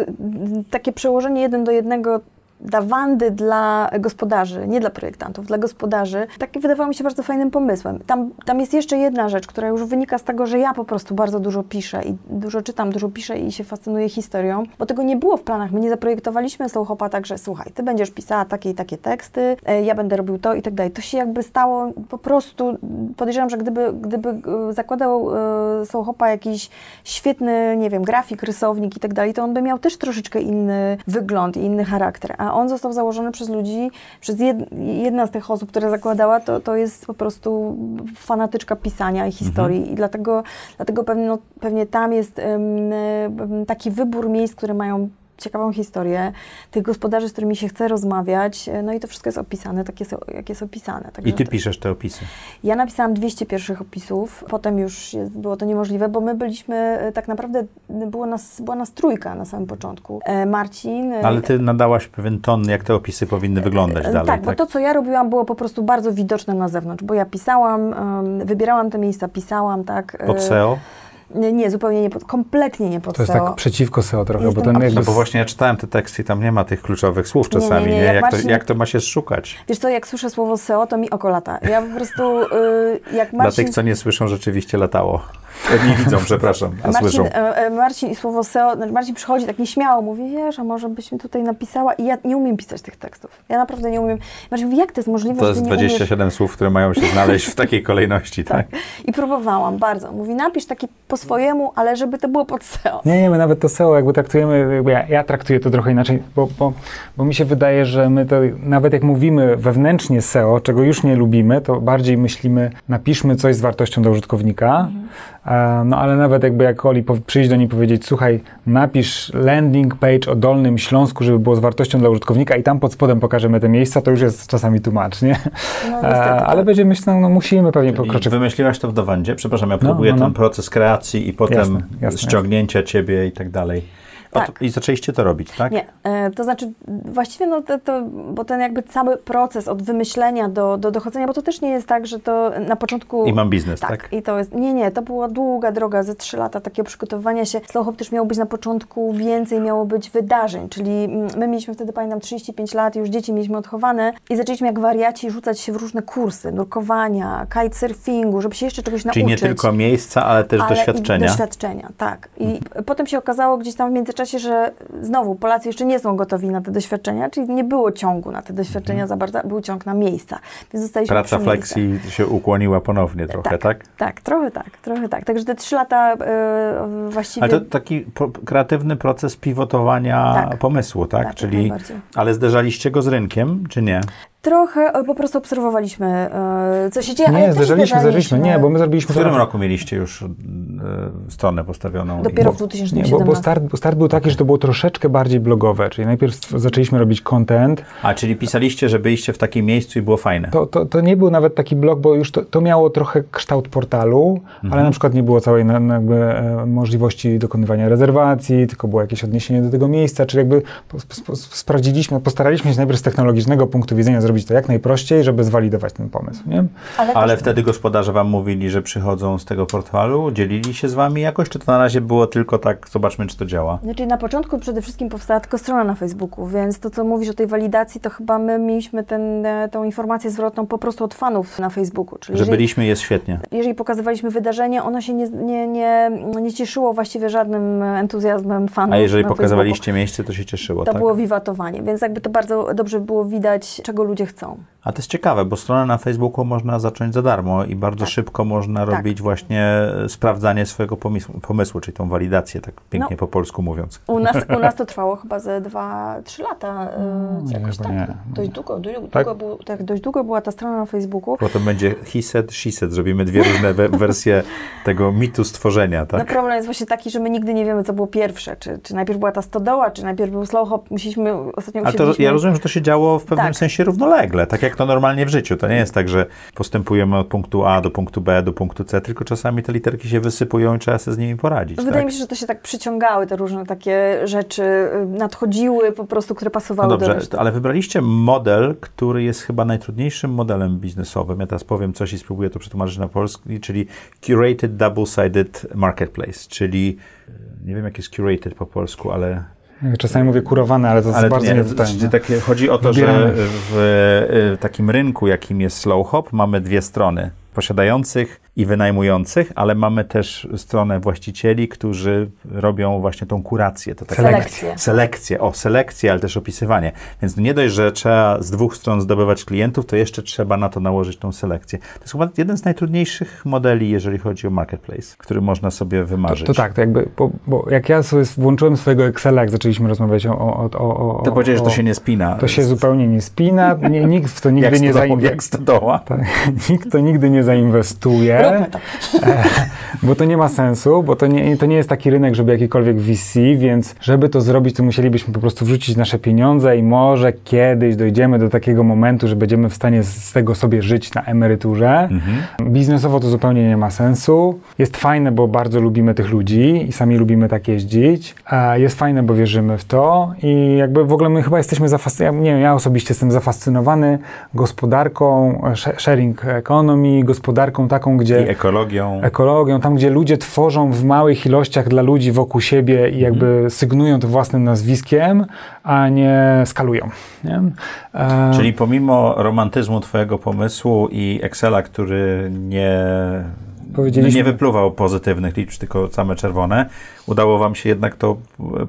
takie przełożenie jeden do jednego dawandy dla gospodarzy, nie dla projektantów, dla gospodarzy, takie wydawało mi się bardzo fajnym pomysłem. Tam, tam jest jeszcze jedna rzecz, która już wynika z tego, że ja po prostu bardzo dużo piszę i dużo czytam, dużo piszę i się fascynuję historią, bo tego nie było w planach. My nie zaprojektowaliśmy Slowhopa tak, że słuchaj, ty będziesz pisała takie i takie teksty, e, ja będę robił to i tak dalej. To się jakby stało po prostu, podejrzewam, że gdyby, gdyby e, zakładał e, Slowhopa jakiś świetny, nie wiem, grafik, rysownik i tak dalej, to on by miał też troszeczkę inny wygląd i inny charakter, a on został założony przez ludzi, przez jed, jedna z tych osób, która zakładała, to, to jest po prostu fanatyczka pisania i historii. I dlatego, dlatego pewnie, no, pewnie tam jest em, taki wybór miejsc, które mają ciekawą historię, tych gospodarzy, z którymi się chce rozmawiać, no i to wszystko jest opisane, tak jest, jak jest opisane. I ty to- piszesz te opisy. ja napisałam 200 pierwszych opisów, potem już jest, było to niemożliwe, bo my byliśmy, e, tak naprawdę było nas, była nas trójka na samym początku. E, Marcin. e, Ale ty nadałaś pewien ton, jak te opisy powinny wyglądać dalej, tak, bo to, co ja robiłam, było po prostu bardzo widoczne na zewnątrz, bo ja pisałam, wybierałam te miejsca, pisałam, tak. Pod SEO? Nie, nie, zupełnie nie pod, kompletnie nie pod To jest SEO. tak przeciwko SEO trochę, Jestem bo jakby... No bo właśnie ja czytałem te teksty i tam nie ma tych kluczowych słów czasami, nie, nie? nie, jak Jak, Marcin- to, jak to ma się szukać? Wiesz co, jak słyszę słowo SEO, to mi oko lata. Ja po prostu, y, jak Dla Marcin... tych, co nie słyszą, rzeczywiście latało. Nie widzą, przepraszam, a Marcin, słyszą. e, e, Marcin i słowo SEO, znaczy Marcin przychodzi tak nieśmiało, mówi, wiesz, a może byś mi tutaj napisała i ja nie umiem pisać tych tekstów. Ja naprawdę nie umiem. Marcin mówi, jak to jest możliwe, To jest ty nie umiesz 27 słów, które mają się znaleźć w takiej kolejności, tak? I próbowałam bardzo. Mówi, napisz taki po swojemu, ale żeby to było pod SEO. Nie, nie, my nawet to SEO jakby traktujemy, jakby ja, ja traktuję to trochę inaczej, bo, bo, bo mi się wydaje, że my to, nawet jak mówimy wewnętrznie SEO, czego już nie lubimy, to bardziej myślimy, napiszmy coś z wartością dla użytkownika, e, no ale nawet jakby jak Oli przyjść do niej i powiedzieć, słuchaj, napisz landing page o Dolnym Śląsku, żeby było z wartością dla użytkownika i tam pod spodem pokażemy te miejsca, to już jest czasami tłumacz, nie? No, niestety, ale tak. będziemy myśleć, no, no musimy pewnie I pokroczyć. wymyśliłaś to w Dawandzie? Przepraszam, ja próbuję no, no. ten proces kreacji i potem Jasne, jasne, ściągnięcia ciebie i tak dalej. Tak. to, I zaczęliście to robić, tak? Nie, e, to znaczy właściwie no to, to, bo ten jakby cały proces od wymyślenia do, do dochodzenia, bo to też nie jest tak, że to na początku... I mam biznes, tak? tak? i to jest, nie, nie, to była długa droga, ze trzy lata takiego przygotowywania się. Slow Hop też miało być na początku więcej, miało być wydarzeń, czyli mm, my mieliśmy wtedy, pamiętam, 35 lat, już dzieci mieliśmy odchowane i zaczęliśmy jak wariaci rzucać się w różne kursy, nurkowania, kitesurfingu, żeby się jeszcze czegoś Czyli nauczyć. nie tylko miejsca, ale też Ale doświadczenia. I doświadczenia, tak. I potem się okazało gdzieś tam w międzyczasie, że znowu Polacy jeszcze nie są gotowi na te doświadczenia, czyli nie było ciągu na te doświadczenia za bardzo, był ciąg na miejsca. Więc zostaliśmy Praca flexi się ukłoniła ponownie trochę, tak? Tak, trochę tak, trochę tak. Także te trzy lata e, właściwie... Ale to taki pro, kreatywny proces pivotowania Tak. pomysłu, tak? Tak, Czyli, ale zderzaliście go z rynkiem, czy nie? Trochę e, po prostu obserwowaliśmy, e, co się dzieje, ale Nie, zderzaliśmy, zderzaliśmy, nie, bo my zrobiliśmy W którym roku mieliście już e, stronę postawioną? Dopiero I- w Nie, 2017. bo, bo, start, bo start był taki, że to było troszeczkę bardziej blogowe, czyli najpierw zaczęliśmy robić content. A, czyli pisaliście, że byliście w takim miejscu i było fajne. To, to, to nie był nawet taki blog, bo już to, to miało trochę kształt portalu, ale na przykład nie było całej na, na jakby, e, możliwości dokonywania rezerwacji, tylko było jakieś odniesienie do tego miejsca, czyli jakby po, po, po, sprawdziliśmy, postaraliśmy się najpierw z technologicznego punktu widzenia zrobić to jak najprościej, żeby zwalidować ten pomysł, nie? ale Ale wtedy gospodarze wam mówili, że przychodzą z tego portalu, dzielili się z wami jakoś, czy to na razie było tylko tak, zobaczmy, czy to działa? Znaczy na początku przede wszystkim powstała tylko strona na Facebooku, więc to, co mówisz o tej walidacji, to chyba my mieliśmy ten, e, tą informację zwrotną po prostu od fanów na Facebooku. Czyli Że jeżeli, byliśmy, jest świetnie. jeżeli pokazywaliśmy wydarzenie, ono się nie, nie, nie, nie cieszyło właściwie żadnym entuzjazmem fanów A jeżeli na pokazywaliście miejsce, to się cieszyło, Facebooku. To tak? było wiwatowanie, więc jakby to bardzo dobrze było widać, czego ludzie chcą. A to jest ciekawe, bo stronę na Facebooku można zacząć za darmo i bardzo Tak. szybko można Tak. robić właśnie e, sprawdzanie swojego pomysłu, pomysłu, czyli tą walidację, tak pięknie No. po polsku mówiąc. U nas, u nas to trwało chyba ze 2-3 lata. e, nie, jakoś chyba tak. nie. Dość długo, dość, Tak? długo tak, dość długo była ta strona na Facebooku. Potem będzie he said, she said. Zrobimy dwie różne we wersje tego mitu stworzenia, No tak? problem jest właśnie taki, że my nigdy nie wiemy, co było pierwsze. Czy, czy najpierw była ta stodoła, czy najpierw był slow hop. Musieliśmy, ostatnio Ale to, usiedliśmy... ja rozumiem, że to się działo w pewnym Tak. sensie równolegle, tak jak to normalnie w życiu. To nie jest tak, że postępujemy od punktu A do punktu B do punktu C, tylko czasami te literki się wysypują i trzeba sobie z nimi poradzić. Wydaje tak? mi się, że to się tak przyciągały, te różne takie rzeczy, y, nadchodziły po prostu, które No pasowały do dobrze, reszty. ale wybraliście model, który jest chyba najtrudniejszym modelem biznesowym. Ja teraz powiem coś i spróbuję to przetłumaczyć na polski, czyli Curated Double-Sided Marketplace, czyli e, nie wiem jak jest curated po polsku, ale Czasami mówię kurowane, ale to jest Ale to bardzo nie, takie, chodzi o to, Wybieramy. że w, y, takim rynku, jakim jest Slow Hop, mamy dwie strony. Posiadających i wynajmujących, ale mamy też stronę właścicieli, którzy robią właśnie tą kurację. To taka Selekcję. Selekcję, o, selekcję, ale też opisywanie. Więc nie dość, że trzeba z dwóch stron zdobywać klientów, to jeszcze trzeba na to nałożyć tą selekcję. To jest chyba jeden z najtrudniejszych modeli, jeżeli chodzi o marketplace, który można sobie wymarzyć. To tak, to jakby, bo, bo jak ja sobie włączyłem swojego Excela, jak zaczęliśmy rozmawiać o... o, o, o To powiedziałeś, że to się nie spina. To się zupełnie nie spina, nie, nikt w to jak nigdy nie zainwestuje. jak stodoła. Tak, nikt to nigdy nie zainwestuje, Róbmy to. e, bo to nie ma sensu, bo to nie, to nie jest taki rynek, żeby jakikolwiek VC, więc żeby to zrobić, to musielibyśmy po prostu wrzucić nasze pieniądze i może kiedyś dojdziemy do takiego momentu, że będziemy w stanie z, tego sobie żyć na emeryturze. Biznesowo to zupełnie nie ma sensu. Jest fajne, bo bardzo lubimy tych ludzi i sami lubimy tak jeździć. A Jest fajne, bo wierzymy w to i jakby w ogóle my chyba jesteśmy zafascynowani, nie wiem, ja osobiście jestem zafascynowany gospodarką, sh- sharing economy, gospodarką taką, gdzie gdzie... I ekologią. ekologią, tam gdzie ludzie tworzą w małych ilościach dla ludzi wokół siebie i jakby Mhm. sygnują to własnym nazwiskiem, a nie skalują. Nie? E, Czyli pomimo romantyzmu twojego pomysłu i Excela, który nie, Powiedzieliśmy- nie wypluwał pozytywnych liczb, tylko same czerwone, udało wam się jednak to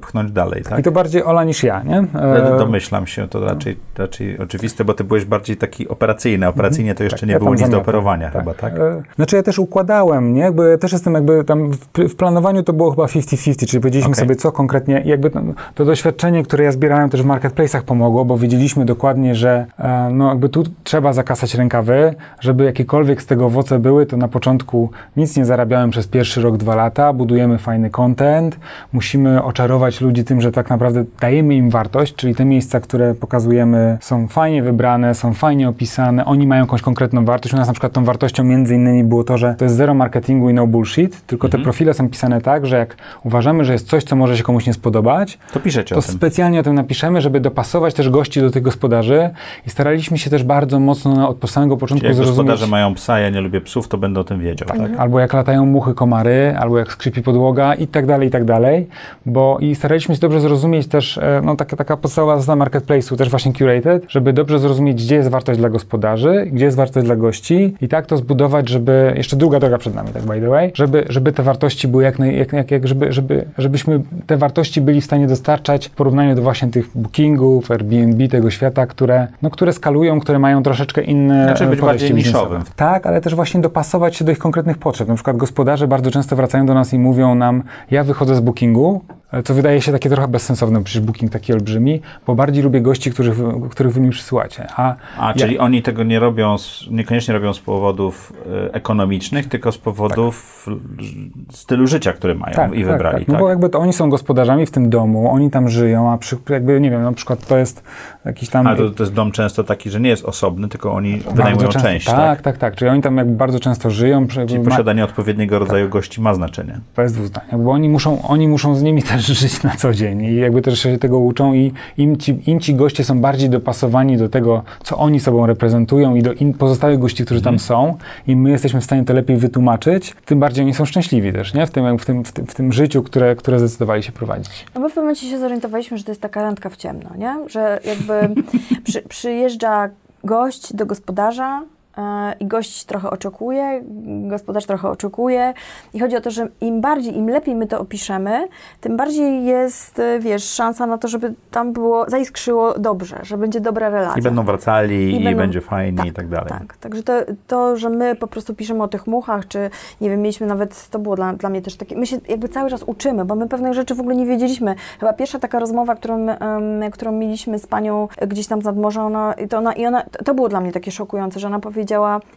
pchnąć dalej, tak? I to bardziej Ola niż ja, nie? E, Domyślam się, to raczej, raczej oczywiste, bo ty byłeś bardziej taki operacyjny. Operacyjnie to jeszcze tak, nie ja było nic do operowania chyba, tak? E, Znaczy ja też układałem, nie? Jakby ja też jestem jakby tam, w, w planowaniu to było chyba 50-50, czyli powiedzieliśmy Okej. sobie co konkretnie, jakby to, to doświadczenie, które ja zbierałem też w marketplace'ach pomogło, bo wiedzieliśmy dokładnie, że e, no jakby tu trzeba zakasać rękawy, żeby jakiekolwiek z tego owoce były, to na początku nic nie zarabiałem przez pierwszy rok, dwa lata, budujemy fajny content, musimy oczarować ludzi tym, że tak naprawdę dajemy im wartość, czyli te miejsca, które pokazujemy są fajnie wybrane, są fajnie opisane, oni mają jakąś konkretną wartość. U nas na przykład tą wartością między innymi było to, że to jest zero marketingu i no bullshit, tylko te profile są pisane tak, że jak uważamy, że jest coś, co może się komuś nie spodobać, To piszecie to o tym. specjalnie o tym napiszemy, żeby dopasować też gości do tych gospodarzy i staraliśmy się też bardzo mocno na- od samego początku Jak zrozumieć... gospodarze mają psa, ja nie lubię psów, to będę o tym wiedział, tak? Albo jak latają muchy, komary, albo jak skrzypi podłoga i tak dalej, i tak dalej. Bo i staraliśmy się dobrze zrozumieć też, e, no taka, taka podstawowa zasada marketplace'u, też właśnie curated, żeby dobrze zrozumieć, gdzie jest wartość dla gospodarzy, gdzie jest wartość dla gości i tak to zbudować, żeby, jeszcze długa droga przed nami, tak by the way, żeby, żeby te wartości były jak, naj, jak, jak, jak żeby, żeby, żebyśmy te wartości byli w stanie dostarczać w porównaniu do właśnie tych bookingów, Airbnb, tego świata, które, no, które skalują, które mają troszeczkę inne Znaczy e, być podejście bardziej niszowym. Tak, ale też właśnie dopasować się do ich konkretnych potrzeb. Na przykład gospodarze bardzo często wracają do nas i mówią nam, ja wychodzę z bookingu, e, co wydaje się takie trochę bezsensowne, przecież booking taki olbrzymi, bo bardziej lubię gości, których, wy- których wy mi przysyłacie. A, A, ja- czyli oni tego nie robią, z, niekoniecznie robią z powodów e, ekonomicznych, tylko z powodów l- stylu życia, który mają i wybrali, tak? No bo jakby to oni są gospodarzami w tym domu, oni tam żyją, a przy, jakby, nie wiem, na przykład to jest jakiś tam... Ale to, to jest dom często taki, że nie jest osobny, tylko oni bardzo wynajmują często, część, tak, tak? tak, tak, Czyli oni tam jakby bardzo często żyją. Czyli ma- posiadanie odpowiedniego rodzaju gości ma znaczenie. Bez dwóch zdań, bo oni muszą, oni muszą z nimi też żyć na co dzień i jakby też się tego uczą i im ci, im ci goście są bardziej dopasowani do tego, co oni sobą reprezentują i do in, pozostałych gości, którzy tam są i my jesteśmy w stanie to lepiej wytłumaczyć, tym bardziej oni są szczęśliwi też, nie? W tym, w tym, w tym, w tym życiu, które, które zdecydowali się prowadzić. No my w pewnym momencie się zorientowaliśmy, że to jest taka randka w ciemno, nie? Że jakby przy, przyjeżdża gość do gospodarza i gość trochę oczekuje, gospodarz trochę oczekuje i chodzi o to, że im bardziej, im lepiej my to opiszemy, tym bardziej jest, e, wiesz, szansa na to, żeby tam było, zaiskrzyło dobrze, że będzie dobra relacja. I będą wracali, i, I będą- będzie fajnie tak, i tak dalej. Tak, także to, to, że my po prostu piszemy o tych muchach, czy nie wiem, mieliśmy nawet, to było dla, dla mnie też takie, my się jakby cały czas uczymy, bo my pewnych rzeczy w ogóle nie wiedzieliśmy. Chyba pierwsza taka rozmowa, którą, em, którą mieliśmy z panią gdzieś tam nad morza, ona, to, ona, i ona, to było dla mnie takie szokujące, że ona powiedziała,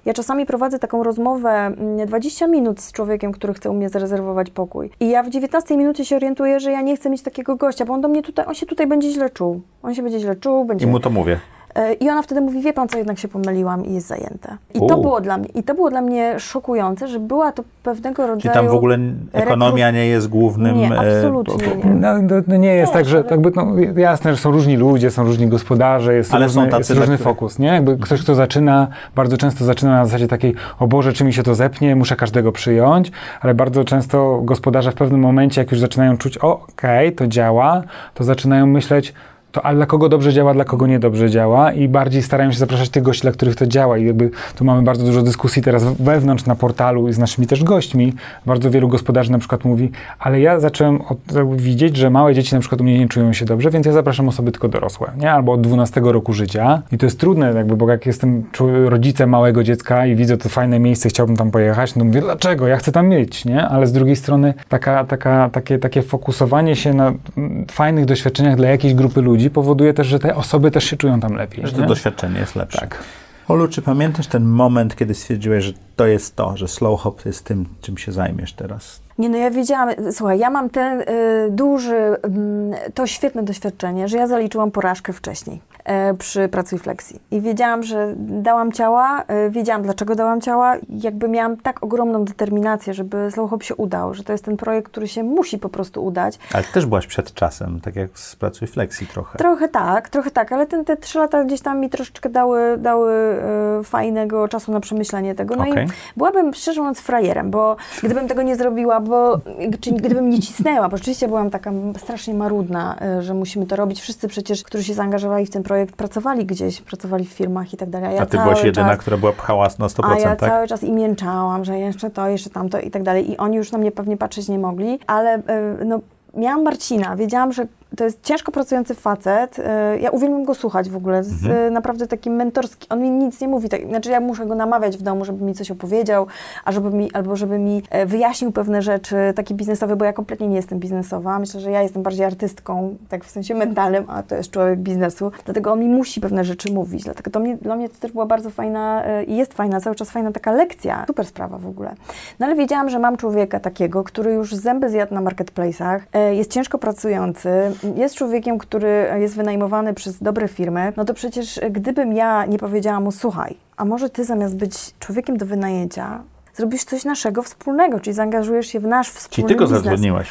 ja czasami prowadzę taką rozmowę mm, 20 minut z człowiekiem, który chce u mnie zarezerwować pokój. I ja w 19 minucie się orientuję, że ja nie chcę mieć takiego gościa, bo on do mnie tutaj, on się tutaj będzie źle czuł. On się będzie źle czuł, będzie... I mu to mówię. E, I ona wtedy mówi, wie pan co, jednak się pomyliłam i jest zajęte. I to było dla mnie, i to było dla mnie szokujące, że była to pewnego rodzaju... Czyli tam w ogóle ekonomia nie jest głównym... Nie, e, absolutnie po- nie. No, to, to nie jest Nie, tak, że jakby, no, jasne, że są różni ludzie, są różni gospodarze, jest, Ale różny, są tacy, jest różny fokus, nie? Jakby ktoś, kto zaczyna, bardzo często zaczyna na zasadzie takiej, o Boże, czy mi się to zepnie, muszę każdego przyjąć, ale bardzo często gospodarze w pewnym momencie, jak już zaczynają czuć, okej, to działa, to zaczynają myśleć, to dla kogo dobrze działa, dla kogo niedobrze działa i bardziej starają się zapraszać tych gości, dla których to działa i jakby tu mamy bardzo dużo dyskusji teraz wewnątrz na portalu i z naszymi też gośćmi. Bardzo wielu gospodarzy na przykład mówi, ale ja zacząłem od, widzieć, że małe dzieci na przykład u mnie nie czują się dobrze, więc ja zapraszam osoby tylko dorosłe, nie? Albo od 12 roku życia i to jest trudne jakby, bo jak jestem rodzicem małego dziecka i widzę to fajne miejsce, chciałbym tam pojechać, no mówię, dlaczego? Ja chcę tam mieć, nie? Ale z drugiej strony taka, taka, takie, takie fokusowanie się na mm, fajnych doświadczeniach dla jakiejś grupy ludzi powoduje też, że te osoby też się czują tam lepiej. Że to nie? doświadczenie jest lepsze. Tak. Olu, czy pamiętasz ten moment, kiedy stwierdziłeś, że to jest to, że slow hop jest tym, czym się zajmiesz teraz? Nie, no ja wiedziałam, słuchaj, ja mam ten y, duży, mm, to świetne doświadczenie, że ja zaliczyłam porażkę wcześniej. E, przy Pracuj Flexi. I wiedziałam, że dałam ciała, e, wiedziałam dlaczego dałam ciała. i Jakby miałam tak ogromną determinację, żeby Slow Hop się udał, że to jest ten projekt, który się musi po prostu udać. Ale też byłaś przed czasem, tak jak z Pracuj Flexi trochę. Trochę tak, trochę tak, ale ten, te trzy lata gdzieś tam mi troszeczkę dały, dały e, fajnego czasu na przemyślenie tego. No Okej. i byłabym szczerze mówiąc frajerem, bo gdybym tego nie zrobiła, bo czy gdybym nie cisnęła, bo rzeczywiście byłam taka strasznie marudna, e, że musimy to robić. Wszyscy przecież, którzy się zaangażowali w ten projekt, pracowali gdzieś, pracowali w firmach i tak dalej. Ja A ty byłaś jedyna, czas, która była pchała na 100%, a ja tak? cały czas im jęczałam, że jeszcze to, jeszcze tamto i tak dalej. I oni już na mnie pewnie patrzeć nie mogli, ale e, no, miałam Marcina, wiedziałam, że to jest ciężko pracujący facet. E, Ja uwielbiam go słuchać w ogóle. Z, Mhm. e, Naprawdę taki mentorski. On mi nic nie mówi. Tak, znaczy ja muszę go namawiać w domu, żeby mi coś opowiedział, a żeby mi, albo żeby mi e, wyjaśnił pewne rzeczy takie biznesowe, bo ja kompletnie nie jestem biznesowa. Myślę, że ja jestem bardziej artystką, tak w sensie mentalnym, a to jest człowiek biznesu. Dlatego on mi musi pewne rzeczy mówić. Dlatego to mnie, dla mnie to też była bardzo fajna e, i jest fajna, cały czas fajna taka lekcja. Super sprawa w ogóle. No ale wiedziałam, że mam człowieka takiego, który już zęby zjadł na marketplace'ach, e, jest ciężko pracujący, jest człowiekiem, który jest wynajmowany przez dobre firmy, no to przecież e, gdybym ja nie powiedziała mu, słuchaj, a może ty zamiast być człowiekiem do wynajęcia, zrobisz coś naszego wspólnego, czyli zaangażujesz się w nasz Czyli wspólny ty go biznes. zatrudniłaś.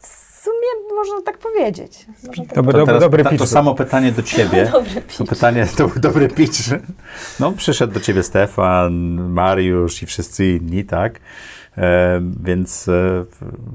W sumie można tak powiedzieć. Można tak Dobry, To dobry, dobry. To samo pytanie do ciebie. Dobry To pytanie, to był dobry pitch. No, przyszedł do ciebie Stefan, Mariusz i wszyscy inni, tak? E, więc e,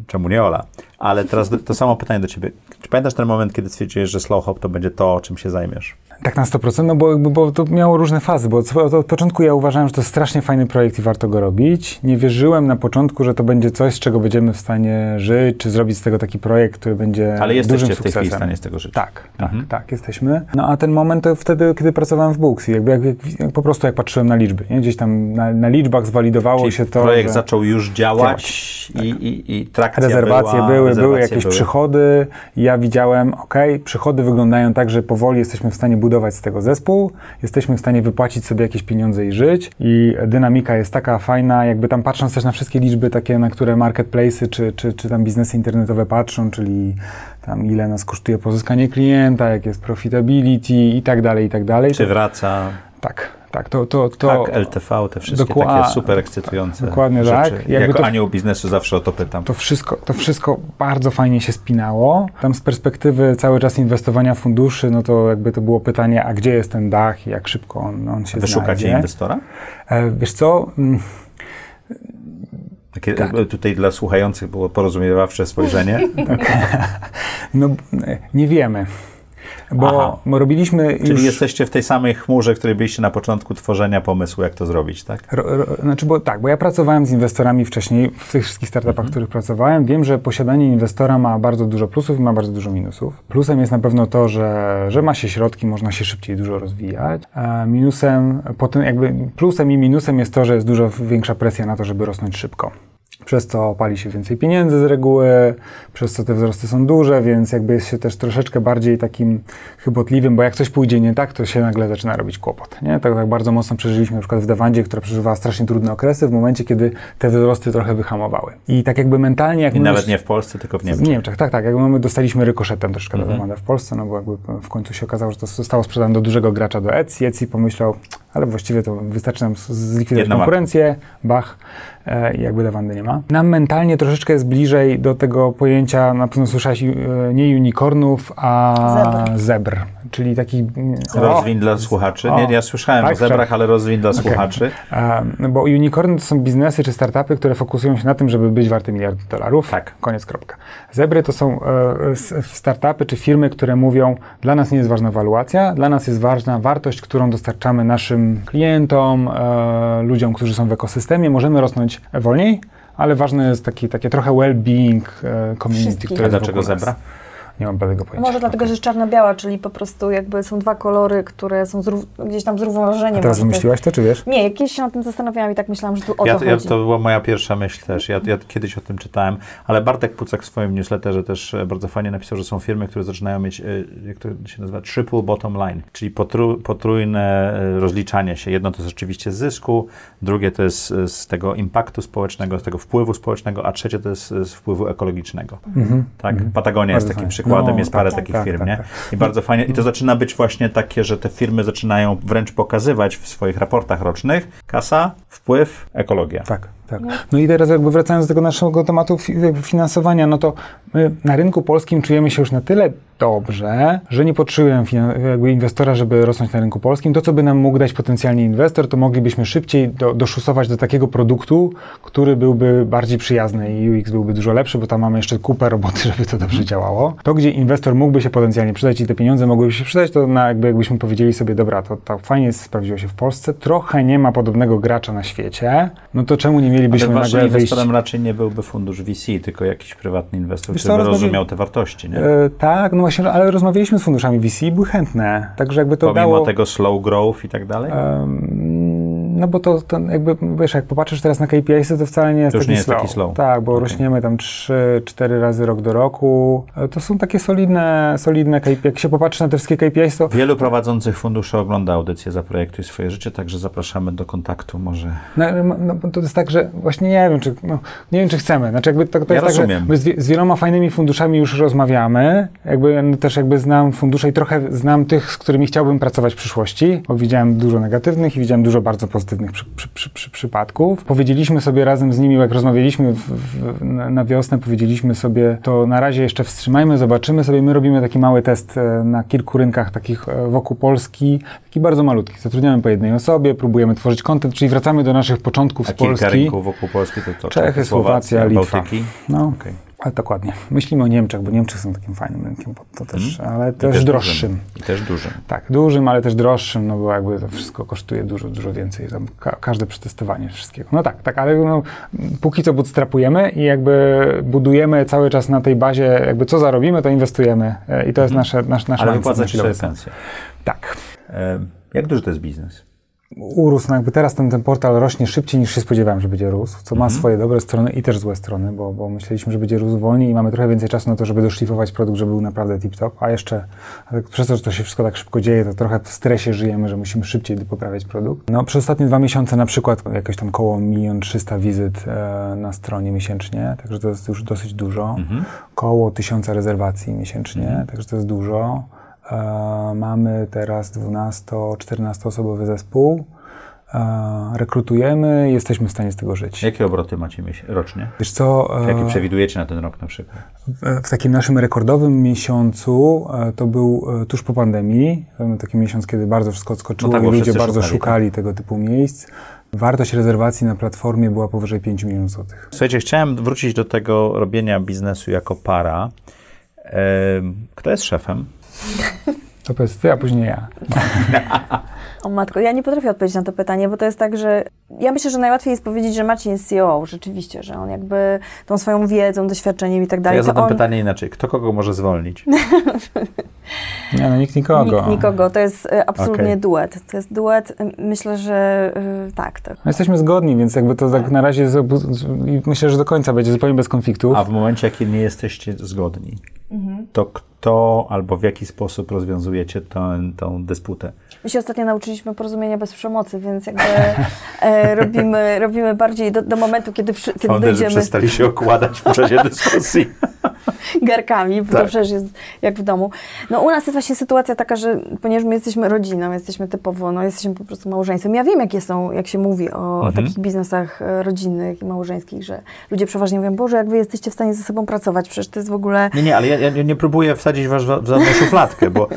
czemu nie Ola? Ale teraz to samo pytanie do ciebie. Czy pamiętasz ten moment, kiedy stwierdziłeś, że slow hop to będzie to, czym się zajmiesz? Tak na 100%, no bo, bo to miało różne fazy, bo od, od, od początku ja uważałem, że to jest strasznie fajny projekt i warto go robić. Nie wierzyłem na początku, że to będzie coś, z czego będziemy w stanie żyć, czy zrobić z tego taki projekt, który będzie Ale dużym jesteście w tej chwili w stanie z tego żyć. Tak, tak, Mhm. tak, jesteśmy. No a ten moment to wtedy, kiedy pracowałem w Booksy, jakby jak, jak, po prostu jak patrzyłem na liczby, nie? gdzieś tam na, na liczbach zwalidowało Czyli się to, projekt że zaczął już działać i, i, i trakcja rezerwacje była, były, były rezerwacje jakieś były. przychody i ja widziałem, ok, przychody wyglądają tak, że powoli jesteśmy w stanie budować z tego zespół, jesteśmy w stanie wypłacić sobie jakieś pieniądze i żyć. I dynamika jest taka fajna, jakby tam patrząc też na wszystkie liczby takie, na które marketplace'y czy, czy, czy tam biznesy internetowe patrzą, czyli tam ile nas kosztuje pozyskanie klienta, jak jest profitability i tak dalej, i tak dalej. Czy wraca? Tak, tak, to, to, to tak, LTV, te wszystkie Dokła- takie super ekscytujące dokładnie rzeczy. tak. Jakby Jako to- anioł biznesu zawsze o to pytam. To wszystko, to wszystko bardzo fajnie się spinało. Tam z perspektywy cały czas inwestowania funduszy, no to jakby to było pytanie, a gdzie jest ten dach i jak szybko on, on się Wy szukacie znajdzie. inwestora? E, wiesz co, mm, Takie Tak. e, tutaj dla słuchających było porozumiewawcze spojrzenie. no e, nie wiemy. Bo Aha. robiliśmy Czyli już... jesteście w tej samej chmurze, której byliście na początku tworzenia pomysłu, jak to zrobić, tak? Ro, ro, znaczy, bo tak, bo ja pracowałem z inwestorami wcześniej, w tych wszystkich startupach, Mhm. w których pracowałem. Wiem, że posiadanie inwestora ma bardzo dużo plusów i ma bardzo dużo minusów. Plusem jest na pewno to, że, że ma się środki, można się szybciej dużo rozwijać. A minusem, potem jakby plusem i minusem jest to, że jest dużo większa presja na to, żeby rosnąć szybko. Przez co pali się więcej pieniędzy z reguły, przez co te wzrosty są duże, więc jakby jest się też troszeczkę bardziej takim chybotliwym, bo jak coś pójdzie nie tak, to się nagle zaczyna robić kłopot. Nie? Tak, tak bardzo mocno przeżyliśmy na przykład w Dewandzie, która przeżywała strasznie trudne okresy w momencie, kiedy te wzrosty trochę wyhamowały. I tak jakby mentalnie... Jak I nawet nie w Polsce, tylko w w Niemczech. Niemczech, tak, tak. Jakby my dostaliśmy rykoszetem troszkę Mhm. do Demanda w Polsce, no bo jakby w końcu się okazało, że to zostało sprzedane do dużego gracza, do Etsy. Etsy pomyślał, ale właściwie to wystarczy nam zlikwidować Jedna marka. konkurencję, bach, e, i jakby Dewandy nie ma. Nam mentalnie troszeczkę jest bliżej do tego pojęcia, na pewno słyszałeś, e, nie unicornów, a Zebr. zebr, czyli takich... o, Rozwin dla słuchaczy. O. Nie, ja słyszałem Tak, o zebrach, ale rozwin dla Okej. słuchaczy. E, bo unicorny to są biznesy czy startupy, które fokusują się na tym, żeby być warte miliard dolarów. Tak. Koniec, kropka. Zebry to są e, startupy czy firmy, które mówią, dla nas nie jest ważna waluacja, dla nas jest ważna wartość, którą dostarczamy naszym klientom, e, ludziom, którzy są w ekosystemie. Możemy rosnąć wolniej, ale ważne jest taki, takie trochę well-being e, community, Wszystkich. które A dlaczego wokół nas. zebra? Nie mam bladego pojęcia. Może dlatego, że jest czarno-biała, czyli po prostu jakby są dwa kolory, które są zrów- gdzieś tam zrównoważeniem. A teraz jest- wymyśliłaś to, czy wiesz? Nie, jakieś się nad tym zastanawiałam i tak myślałam, że tu o Ja, to ja, chodzi. to była moja pierwsza myśl też. Ja, ja kiedyś o tym czytałem, ale Bartek Pucek w swoim newsletterze też e, bardzo fajnie napisał, że są firmy, które zaczynają mieć, e, jak to się nazywa, triple bottom line, czyli potru, potrójne e, rozliczanie się. Jedno to jest oczywiście z zysku, drugie to jest z tego impaktu społecznego, z tego wpływu społecznego, a trzecie to jest z wpływu ekologicznego. Mhm. Tak? Patagonia jest Bardzo takim fajnie. przykładem, No, jest tak, parę tak, takich tak, firm, tak, nie? tak. I bardzo fajnie. I to zaczyna być właśnie takie, że te firmy zaczynają wręcz pokazywać w swoich raportach rocznych kasa, wpływ, ekologia. Tak, tak. No i teraz jakby wracając do tego naszego tematu finansowania, no to my na rynku polskim czujemy się już na tyle dobrze, że nie potrzebujemy jakby inwestora, żeby rosnąć na rynku polskim. To, co by nam mógł dać potencjalnie inwestor, to moglibyśmy szybciej do, doszusować do takiego produktu, który byłby bardziej przyjazny i UX byłby dużo lepszy, bo tam mamy jeszcze kupę roboty, żeby to dobrze działało. To, gdzie inwestor mógłby się potencjalnie przydać i te pieniądze mogłyby się przydać, to na jakby jakbyśmy powiedzieli sobie, dobra, to, to fajnie sprawdziło się w Polsce, trochę nie ma podobnego gracza na świecie, no to czemu nie Ale mielibyśmy waszym nagle wyjść? inwestorem raczej nie byłby fundusz VC, tylko jakiś prywatny inwestor, Wiesz który by rozmawi- rozumiał te wartości, nie? E, tak, no właśnie, ale rozmawialiśmy z funduszami VC i były chętne, także jakby to Pomimo dało... tego slow growth i tak dalej? Em, no bo to, to jakby, wiesz, jak popatrzysz teraz na KPIs, to wcale nie jest, taki, nie jest slow. taki slow. Tak, bo Okej. rośniemy tam 3-4 razy rok do roku. E, To są takie solidne, solidne KPI. Jak się popatrzy na te wszystkie KPIs, to Wielu prowadzących funduszy ogląda audycję Zaprojektuj swoje życie, także zapraszamy do kontaktu może. No, no, to jest tak, że właśnie nie wiem, czy, no, nie wiem, czy chcemy. Znaczy jakby to, to Ja jest tak, rozumiem. że my z, z wieloma fajnymi funduszami już rozmawiamy. Jakby no, też jakby znam fundusze i trochę znam tych, z którymi chciałbym pracować w przyszłości, bo widziałem dużo negatywnych i widziałem dużo bardzo pozytywnych przy, przy, przy, przy, przypadków. Powiedzieliśmy sobie razem z nimi, jak rozmawialiśmy w, w, na, wiosnę, powiedzieliśmy sobie, to na razie jeszcze wstrzymajmy, zobaczymy sobie. My robimy taki mały test e, na kilku rynkach takich e, wokół Polski, taki bardzo malutki. Zatrudniamy po jednej osobie, próbujemy tworzyć content, czyli wracamy do naszych początków A z kilka Polski. rynków wokół Polski to, to Czechy, Słowacja, Litwa. Bałtyki. No, Okej. Ale dokładnie. Myślimy o Niemczech, bo Niemcy są takim fajnym rynkiem, bo to też, ale Mhm. I też, droższym. Dużym. I też dużym. Tak, dużym, ale też droższym, no bo jakby to wszystko kosztuje dużo, dużo więcej. Tam ka każde przetestowanie wszystkiego. No tak, tak, ale no, póki co bootstrapujemy i jakby budujemy cały czas na tej bazie, jakby co zarobimy, to inwestujemy e, i to jest nasze, nasz, nasz Mhm. Ale mindset na wypłacacie chwilę sobie obecną. pensję. Tak. E, Jak duży to jest biznes? Urósł, no jakby teraz ten, ten portal rośnie szybciej niż się spodziewałem, że będzie rósł, co ma swoje dobre strony i też złe strony, bo, bo myśleliśmy, że będzie rósł wolniej i mamy trochę więcej czasu na to, żeby doszlifować produkt, żeby był naprawdę tip-top, a jeszcze tak przez to, że to się wszystko tak szybko dzieje, to trochę w stresie żyjemy, że musimy szybciej poprawiać produkt. No przez ostatnie dwa miesiące na przykład jakieś tam koło 1 300 wizyt e, na stronie miesięcznie, także to jest już dosyć dużo. Koło 1000 rezerwacji miesięcznie, także to jest dużo. E, mamy teraz 12-14 osobowy zespół. E, rekrutujemy i jesteśmy w stanie z tego żyć. Jakie obroty macie rocznie? Wiesz co, e, Jakie przewidujecie na ten rok na przykład? w, takim naszym rekordowym miesiącu, e, to był e, tuż po pandemii, e, taki miesiąc, kiedy bardzo wszystko odskoczyło No tak, i ludzie bardzo szukali, szukali, tego typu miejsc. Wartość rezerwacji na platformie była powyżej 5 milionów złotych. Słuchajcie, chciałem wrócić do tego robienia biznesu jako para. Kto jest szefem? To powiedz ty, a później ja. O matko, ja nie potrafię odpowiedzieć na to pytanie, bo to jest tak, że ja myślę, że najłatwiej jest powiedzieć, że Marcin jest CEO, rzeczywiście, że on jakby tą swoją wiedzą, doświadczeniem i tak To dalej. ja zadam on, pytanie inaczej. Kto kogo może zwolnić? Nie, no nikt nikogo. Nikt nikogo, to jest e, absolutnie Okej. duet. To jest duet, myślę, że e, tak. tak. My jesteśmy zgodni, więc jakby to tak na razie i myślę, że do końca będzie zupełnie bez konfliktów. A w momencie, kiedy nie jesteście zgodni, to kto albo w jaki sposób rozwiązujecie tę, tą dysputę? My się ostatnio nauczyliśmy porozumienia bez przemocy, więc jakby e, robimy, robimy bardziej do, do momentu, kiedy, kiedy dojdziemy przestali się okładać w czasie dyskusji. garkami, bo Tak. to przecież jest jak w domu. No u nas jest właśnie sytuacja taka, że ponieważ my jesteśmy rodziną, jesteśmy typowo, no jesteśmy po prostu małżeństwem. Ja wiem, jakie są, jak się mówi o, o takich biznesach e, rodzinnych i małżeńskich, że ludzie przeważnie mówią, Boże, jak wy jesteście w stanie ze sobą pracować, przecież to jest w ogóle... Nie, nie, ale ja, ja nie próbuję wsadzić was w żadną szufladkę, bo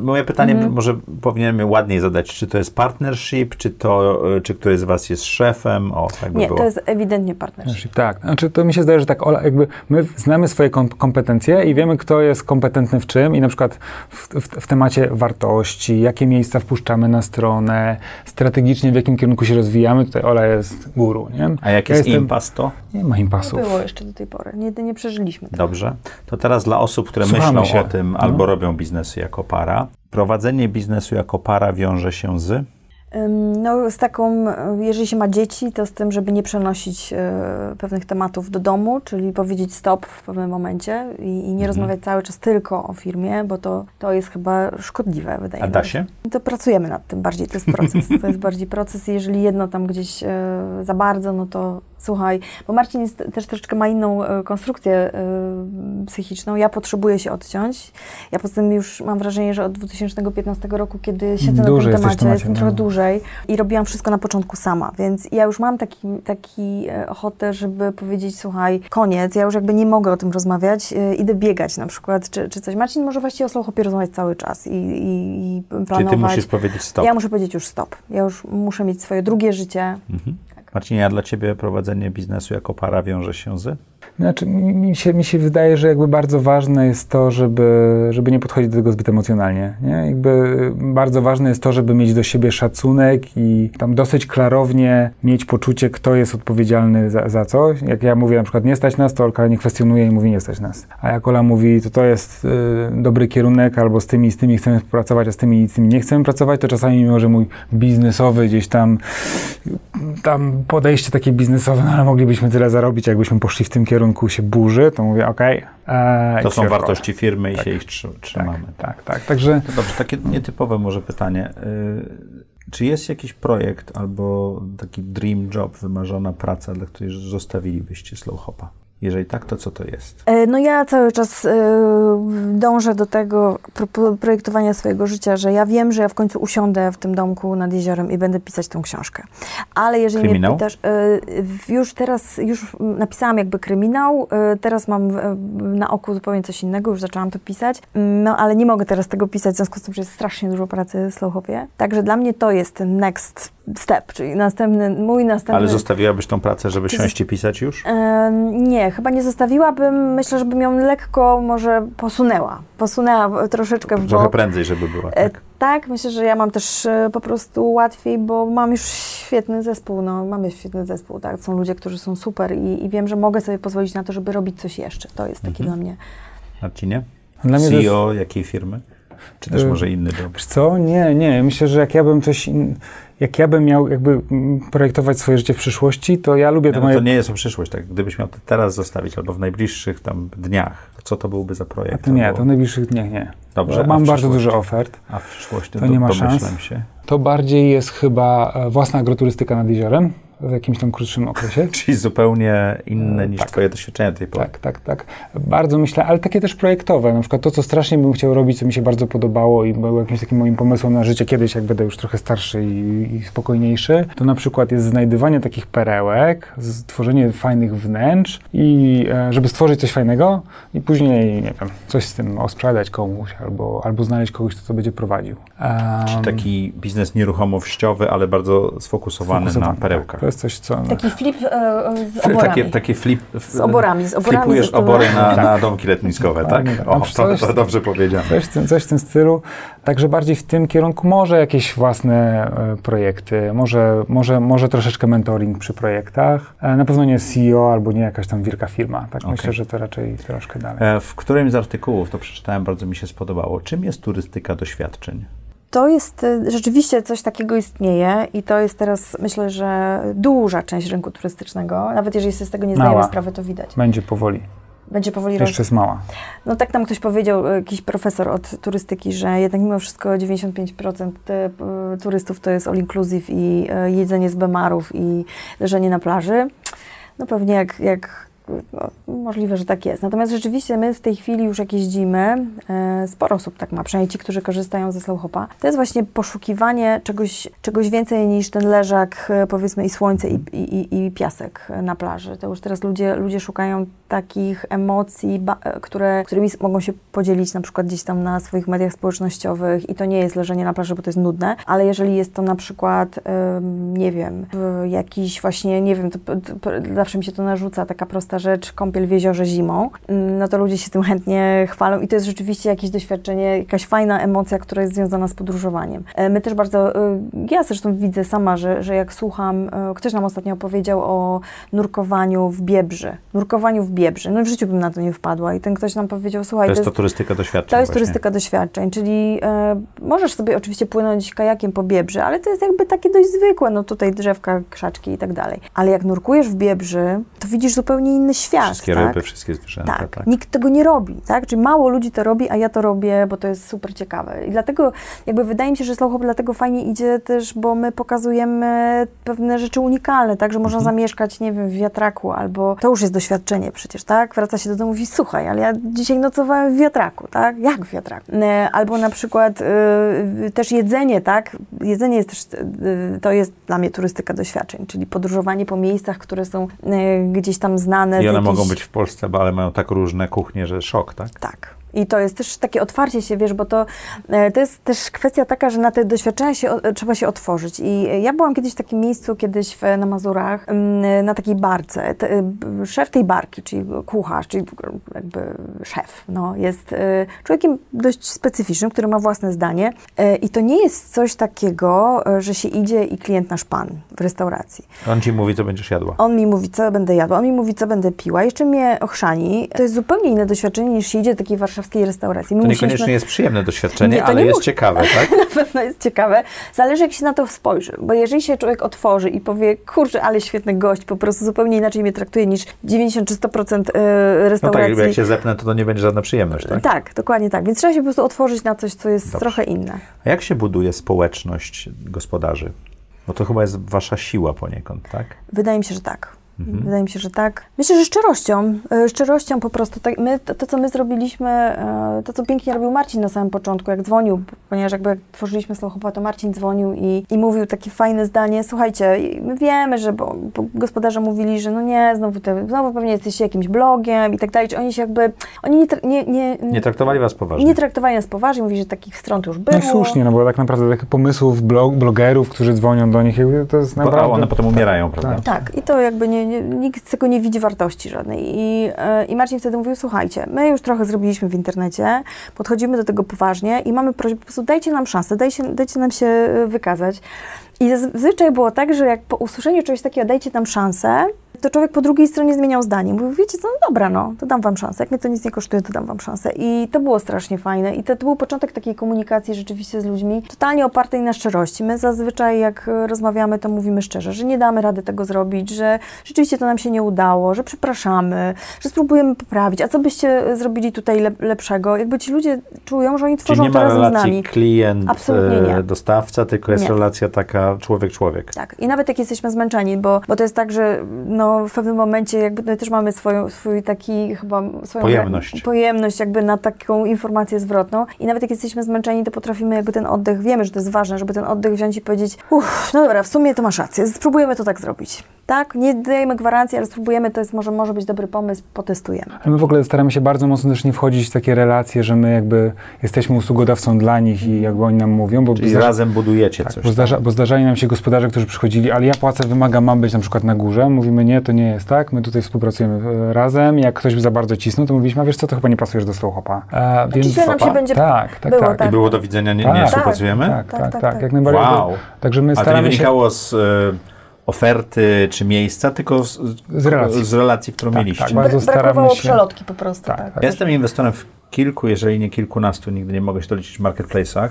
moje pytanie może powinienem je ładniej zadać. Czy to jest partnership, czy to, y, czy któryś z was jest szefem? O, tak by Nie, było. to jest ewidentnie partnership. Tak, znaczy to mi się zdaje, że tak, Ola, jakby my znamy swoje kom- kompetencje i wiemy, kto jest kompetentny w czym i na przykład w, w, w temacie wartości, jakie miejsca wpuszczamy na stronę, strategicznie w jakim kierunku się rozwijamy, tutaj Ola jest guru, nie? A jak Ja jest jestem- impas, to? Nie ma impasów. Było jeszcze do tej pory, nie, nie przeżyliśmy tego. Dobrze. To teraz dla osób, które Słuchamy myślą się. o tym No. albo robią biznesy jako para. Prowadzenie biznesu jako para wiąże się z... No, z taką, e, jeżeli się ma dzieci, to z tym, żeby nie przenosić e, pewnych tematów do domu, czyli powiedzieć stop w pewnym momencie i, i Mhm. nie rozmawiać cały czas tylko o firmie, bo to, to jest chyba szkodliwe, wydaje A mi da się? To pracujemy nad tym bardziej, to jest proces. To jest bardziej proces i jeżeli jedno tam gdzieś e, za bardzo, no to Słuchaj, bo Marcin jest, też troszeczkę ma inną e, konstrukcję e, psychiczną. Ja potrzebuję się odciąć. Ja poza tym już mam wrażenie, że od 2015 roku, kiedy siedzę Dłużej na tym temacie, temacie, jestem trochę no. dłużej i robiłam wszystko na początku sama, więc ja już mam taki, taki e, ochotę, żeby powiedzieć, słuchaj, koniec, ja już jakby nie mogę o tym rozmawiać, idę biegać na przykład, czy, czy coś. Marcin może właściwie o slowhopie rozmawiać cały czas i, i, i planować. Czyli ty musisz powiedzieć stop. Ja muszę powiedzieć już stop. Ja już muszę mieć swoje drugie życie. Mhm. Marcinie, a dla ciebie prowadzenie biznesu jako para wiąże się z? Znaczy, mi się, mi się wydaje, że jakby bardzo ważne jest to, żeby, żeby nie podchodzić do tego zbyt emocjonalnie. Nie? Jakby bardzo ważne jest to, żeby mieć do siebie szacunek i tam dosyć klarownie mieć poczucie, kto jest odpowiedzialny za, za coś. Jak ja mówię na przykład nie stać nas, to Olka nie kwestionuje i mówi nie stać nas. A jak Ola mówi, to to jest y, dobry kierunek, albo z tymi z tymi chcemy pracować, a z tymi i z tymi nie chcemy pracować, to czasami mimo, że mój biznesowy gdzieś tam tam podejście takie biznesowe, no ale moglibyśmy tyle zarobić, jakbyśmy poszli w tym kierunku się burzy, to mówię, okej. e, To są wartości firmy i Tak. się ich Tak, trzymamy. tak, tak. Także To dobrze, takie nietypowe może pytanie. Y, Czy jest jakiś projekt albo taki dream job, wymarzona praca, dla której zostawilibyście Slowhopa? Jeżeli tak, to co to jest? E, No ja cały czas e, dążę do tego pro, projektowania swojego życia, że ja wiem, że ja w końcu usiądę w tym domku nad jeziorem i będę pisać tą książkę. Ale jeżeli Kryminał? mnie pytasz, e, już teraz, już napisałam jakby kryminał, teraz mam na oku zupełnie coś innego, już zaczęłam to pisać, no ale nie mogę teraz tego pisać, w związku z tym, że jest strasznie dużo pracy w Slowhopie. Także dla mnie to jest ten next step, czyli następny, mój następny... Ale zostawiłabyś tą pracę, żeby siąść i pisać już? Em, Nie, chyba nie zostawiłabym. Myślę, że bym ją lekko może posunęła. Posunęła troszeczkę w Trochę bok. prędzej, żeby była, E, tak? Tak, myślę, że ja mam też e, po prostu łatwiej, bo mam już świetny zespół. No, mamy świetny zespół, tak. Są ludzie, którzy są super i, i wiem, że mogę sobie pozwolić na to, żeby robić coś jeszcze. To jest taki Mhm. dla mnie. Marcinie? dla mnie to jest, CEO jakiej firmy? Czy też może inny job? wiesz co? Nie, nie. Myślę, że jak ja bym coś, in, jak ja bym miał jakby mm, projektować swoje życie w przyszłości, to ja lubię No, to no moje... to nie jest o przyszłość, tak? Gdybyś miał to teraz zostawić albo w najbliższych tam dniach, to co to byłby za A projekt? to nie, Albo- to w najbliższych dniach nie. Dobrze, Mam bardzo dużo ofert. A w przyszłości To nie ma szans. się. To bardziej jest chyba e, własna agroturystyka nad jeziorem w jakimś tam krótszym okresie. Czyli zupełnie inne E, niż tak. twoje doświadczenia do tej pory. Tak, tak, tak. Bardzo myślę, ale takie też projektowe. Na przykład to, co strasznie bym chciał robić, co mi się bardzo podobało i było jakimś takim moim pomysłem na życie kiedyś, jak będę już trochę starszy i, i spokojniejszy, to na przykład jest znajdywanie takich perełek, z- tworzenie fajnych wnętrz i e, żeby stworzyć coś fajnego i później, nie wiem, coś z tym osprzedać komuś albo, albo znaleźć kogoś, kto to będzie prowadził. Czyli Em, taki biznes nieruchomościowy, ale bardzo sfokusowany, na sfokusowany, perełkach. Tak, jest coś, co... Taki flip e, z F- oborami. Takie, takie flip, Z oborami, z oborami, Flipujesz obory na, na domki letniskowe, tak? Tak. O, No, to, coś- to dobrze powiedziane. Coś w, tym, coś w tym stylu. Także bardziej w tym kierunku może jakieś własne e, projekty, może, może, może troszeczkę mentoring przy projektach. E, na pewno nie CEO albo nie jakaś tam wielka firma. Tak Okej. myślę, że to raczej troszkę dalej. E, W którymś z artykułów, to przeczytałem, bardzo mi się spodobało. Czym jest turystyka doświadczeń? To jest e, rzeczywiście coś takiego istnieje i to jest teraz, myślę, że duża część rynku turystycznego. Nawet jeżeli sobie z tego nie zdajemy Mała. sprawy, to widać. Będzie powoli. Będzie powoli roz... Jeszcze jest mała. No tak nam ktoś powiedział, e, jakiś profesor od turystyki, że jednak mimo wszystko 95% te, e, turystów to jest all inclusive i jedzenie z bemarów i leżenie na plaży. No pewnie jak, jak no, możliwe, że tak jest. Natomiast rzeczywiście my w tej chwili już jak jeździmy, e, sporo osób tak ma, przynajmniej ci, którzy korzystają ze Slowhopa, to jest właśnie poszukiwanie czegoś, czegoś więcej niż ten leżak, e, powiedzmy i słońce i, i- i piasek na plaży. To już teraz ludzie, ludzie szukają takich emocji, e, które, którymi mogą się podzielić na przykład gdzieś tam na swoich mediach społecznościowych i to nie jest leżenie na plaży, bo to jest nudne, ale jeżeli jest to na przykład, nie wiem, jakiś właśnie, nie wiem, to, zawsze mi się to narzuca, taka prosta rzecz, kąpiel w jeziorze zimą, mm, no to ludzie się tym chętnie chwalą i to jest rzeczywiście jakieś doświadczenie, jakaś fajna emocja, która jest związana z podróżowaniem. E, My też bardzo, e, ja zresztą widzę sama, że, że jak słucham, ktoś nam ostatnio opowiedział o nurkowaniu w Biebrzy. Nurkowaniu w Biebrzy. No w życiu bym na to nie wpadła i ten ktoś nam powiedział, słuchaj, To jest to turystyka doświadczeń. to jest właśnie. turystyka doświadczeń, czyli e, możesz sobie oczywiście płynąć kajakiem po Biebrzy, ale to jest jakby takie dość zwykłe, no tutaj drzewka, krzaczki i tak dalej. Ale jak nurkujesz w Biebrzy, to widzisz zupełnie inny świat, Wszystkie tak? ryby, wszystkie zwierzęta. Tak, Tak. nikt tego nie robi, tak? Czyli mało ludzi to robi, a ja to robię, bo to jest super ciekawe. I dlatego jakby wydaje mi się, że Slow Hop dlatego fajnie idzie też, bo my pokazujemy pewne rzeczy unikalne, tak? Że można zamieszkać, nie wiem, w wiatraku albo to już jest doświadczenie przecież, tak? Wraca się do domu i mówi, słuchaj, ale ja dzisiaj nocowałem w wiatraku, tak? Jak w wiatraku? E, Albo na przykład y, też jedzenie, tak? Jedzenie jest też, y, to jest dla mnie turystyka doświadczeń, czyli podróżowanie po miejscach, które są y, gdzieś tam znane. I one mogą być w Polsce, bo ale mają tak różne kuchnie, że szok, tak? tak. I to jest też takie otwarcie się, wiesz, bo to, e, to jest też kwestia taka, że na te doświadczenia się, trzeba się otworzyć. I ja byłam kiedyś w takim miejscu, kiedyś w, na Mazurach, mm, na takiej barce. Te, e, szef tej barki, czyli kucharz, czyli jakby szef, no, jest e, człowiekiem dość specyficznym, który ma własne zdanie. I to nie jest coś takiego, że się idzie i klient nasz pan w restauracji. On ci mówi, co będziesz jadła. On mi mówi, co będę jadła, on mi mówi, co będę piła, jeszcze mnie ochrzani. To jest zupełnie inne doświadczenie niż się idzie do takiej warszawskiej restauracji. My To musieliśmy- niekoniecznie jest przyjemne doświadczenie, Nie, ale jest mu- ciekawe, tak? na pewno jest ciekawe. Zależy, jak się na to spojrzy. Bo jeżeli się człowiek otworzy i powie, kurczę, ale świetny gość, po prostu zupełnie inaczej mnie traktuje niż 90 czy 100% e, No tak, restauracji. jak się zepnę, to to nie będzie żadna przyjemność, tak? tak, dokładnie tak. Więc trzeba się po prostu otworzyć na coś, co jest Dobrze. trochę inne. A jak się buduje społeczność gospodarzy? Bo to chyba jest wasza siła poniekąd, tak? Wydaje mi się, że tak. Mhm. Wydaje mi się, że tak. Myślę, że szczerością, e, szczerością po prostu. Tak, my, to, to, co my zrobiliśmy, e, to, co pięknie robił Marcin na samym początku, jak dzwonił, ponieważ jakby jak tworzyliśmy Slochopa, to Marcin dzwonił i, i mówił takie fajne zdanie, słuchajcie, my wiemy, że bo, bo gospodarze mówili, że no nie, znowu, te, znowu pewnie jesteście jakimś blogiem i tak dalej, czy oni się jakby, oni nie, tra- nie, nie, Nie traktowali was poważnie. nie traktowali nas poważnie, mówili, że takich stron już było. No i słusznie, no bo tak naprawdę takich pomysłów blog, blogerów, którzy dzwonią do nich, to jest Bo, naprawdę... a one potem umierają, prawda? Tak, i to jakby nie, nikt z tego nie widzi wartości żadnej. I, e, I Marcin wtedy mówił, słuchajcie, my już trochę zrobiliśmy w internecie, podchodzimy do tego poważnie i mamy prośbę, po prostu dajcie nam szansę, dajcie, dajcie nam się e, wykazać. I zazwyczaj było tak, że jak po usłyszeniu czegoś takiego, dajcie nam szansę, to człowiek po drugiej stronie zmieniał zdanie. Mówił, wiecie co, no dobra, no, to dam wam szansę. Jak mnie to nic nie kosztuje, to dam wam szansę. I to było strasznie fajne. I to, to był początek takiej komunikacji rzeczywiście z ludźmi, totalnie opartej na szczerości. My zazwyczaj, jak e, rozmawiamy, to mówimy szczerze, że nie damy rady tego zrobić, że rzeczywiście to nam się nie udało, że przepraszamy, że spróbujemy poprawić. A co byście e, zrobili tutaj lep- lepszego? Jakby ci ludzie czują, że oni Czyli tworzą nie to ma razem z nami. klient, Absolutnie nie. e, dostawca, tylko jest Nie. relacja taka człowiek-człowiek. Tak, i nawet jak jesteśmy zmęczeni, bo, bo to jest tak, że no, w pewnym momencie jakby my też mamy swoją, swój taki chyba swoją Pojemność. pojemność jakby na taką informację zwrotną i nawet jak jesteśmy zmęczeni, to potrafimy jakby ten oddech, wiemy, że to jest ważne, żeby ten oddech wziąć i powiedzieć, uff, no dobra, w sumie to masz rację, spróbujemy to tak zrobić. Tak, nie dajemy gwarancji, ale spróbujemy, to jest może, może być dobry pomysł, potestujemy. Ale my w ogóle staramy się bardzo mocno też nie wchodzić w takie relacje, że my jakby jesteśmy usługodawcą dla nich i jakby oni nam mówią, bo Czyli zdarza- razem budujecie tak, coś. bo, zdarza, bo zdarzali nam się gospodarze, którzy przychodzili, ale ja płacę, wymagam, mam być na przykład na górze. Mówimy, nie, to nie jest tak, my tutaj współpracujemy e, razem. Jak ktoś by za bardzo cisnął, to mówiliśmy, a wiesz co, to chyba nie pasujesz do Slowhopa. E, więc nam się będzie tak, tak, było, tak. I było do widzenia, nie, Tak. nie Tak. współpracujemy? Tak, tak, Tak, tak, tak, tak. jak najbardziej. Wow. Także my A to nie staramy się... wynikało z e, oferty czy miejsca, tylko z, Z relacji. z relacji którą Tak, mieliście. tak, bardzo staramy Brakowało się- przelotki po prostu. Tak, Tak, tak. Ja jestem inwestorem w kilku, jeżeli nie kilkunastu, nigdy nie mogę się doliczyć w marketplace'ach.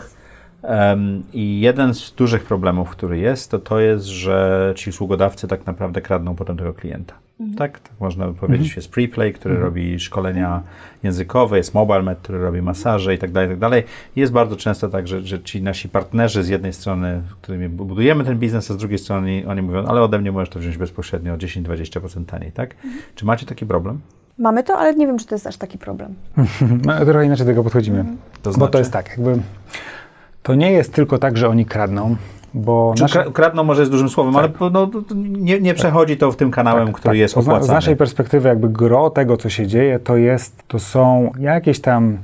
Em, I jeden z dużych problemów, który jest, to to jest, że ci usługodawcy tak naprawdę kradną potem tego klienta. Tak, tak można by powiedzieć. Jest Preplay, który robi szkolenia językowe, jest MobileMed, który robi masaże i tak dalej, i tak dalej. Jest bardzo często tak, że, że ci nasi partnerzy z jednej strony, z którymi budujemy ten biznes, a z drugiej strony oni, oni mówią, ale ode mnie możesz to wziąć bezpośrednio o 10-20% taniej, tak? Czy macie taki problem? Mamy to, ale nie wiem, czy to jest aż taki problem. No, trochę inaczej do tego podchodzimy. To Bo znaczy? to jest tak, jakby to nie jest tylko tak, że oni kradną, bo Czy kradną może jest dużym słowem, ale po- no, nie, nie przechodzi to w tym kanałem, który jest to zna- opłacany. Z naszej perspektywy jakby gro tego, co się dzieje, to jest, to są jakieś tam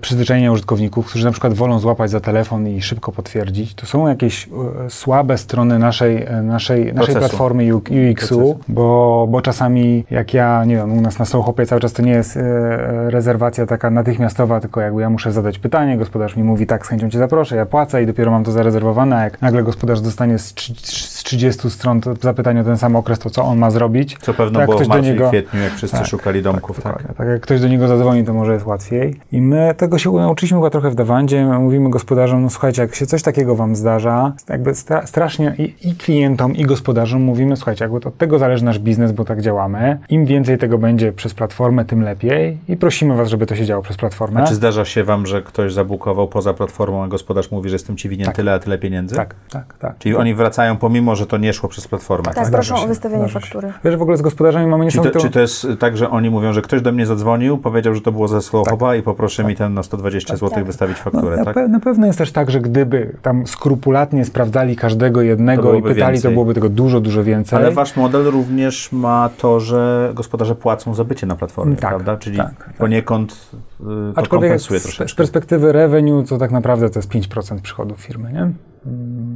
przyzwyczajenia użytkowników, którzy na przykład wolą złapać za telefon i szybko potwierdzić. To są jakieś e, słabe strony naszej, e, naszej, naszej platformy UX-u, bo, bo czasami jak ja, nie wiem, u nas na Soulhopie cały czas to nie jest e, rezerwacja taka natychmiastowa, tylko jakby ja muszę zadać pytanie, gospodarz mi mówi tak, z chęcią cię zaproszę, ja płacę i dopiero mam to zarezerwowane, a jak nagle gospodarz dostanie z, z 30 stron zapytania o ten sam okres, to co on ma zrobić. Co pewno było w marcu niego... i kwietniu, jak wszyscy tak, szukali domków. Tak, tak. tak, jak ktoś do niego zadzwoni, to może jest łatwiej. I my tego się nauczyliśmy chyba trochę w Dawandzie. Mówimy gospodarzom, no słuchajcie, jak się coś takiego wam zdarza, jakby stra strasznie i, i, klientom, i gospodarzom mówimy, słuchajcie, jakby to od tego zależy nasz biznes, bo tak działamy. Im więcej tego będzie przez platformę, tym lepiej i prosimy was, żeby to się działo przez platformę. A czy zdarza się wam, że ktoś zabukował poza platformą, a gospodarz mówi, że jestem ci winien tak. tyle, a tyle pieniędzy? Tak, tak, tak. Czyli oni wracają pomimo, że to nie szło przez platformę. Tak, tak proszę o wystawienie faktury. Wiesz, w ogóle z gospodarzami mamy niesamowitą... Czy to, czy to jest tak, że oni mówią, że ktoś do mnie zadzwonił, powiedział, że to było ze Słochowa tak. i poproszę tak. mi ten na 120 tak. zł wystawić fakturę, no, tak? Na, pe na pewno jest też tak, że gdyby tam skrupulatnie sprawdzali każdego jednego i pytali, więcej. to byłoby tego dużo, dużo więcej. Ale wasz model również ma to, że gospodarze płacą za bycie na platformie, tak, prawda? Czyli tak, poniekąd y, to kompensuje troszeczkę. Z perspektywy revenue to tak naprawdę to jest 5% przychodów firmy, nie?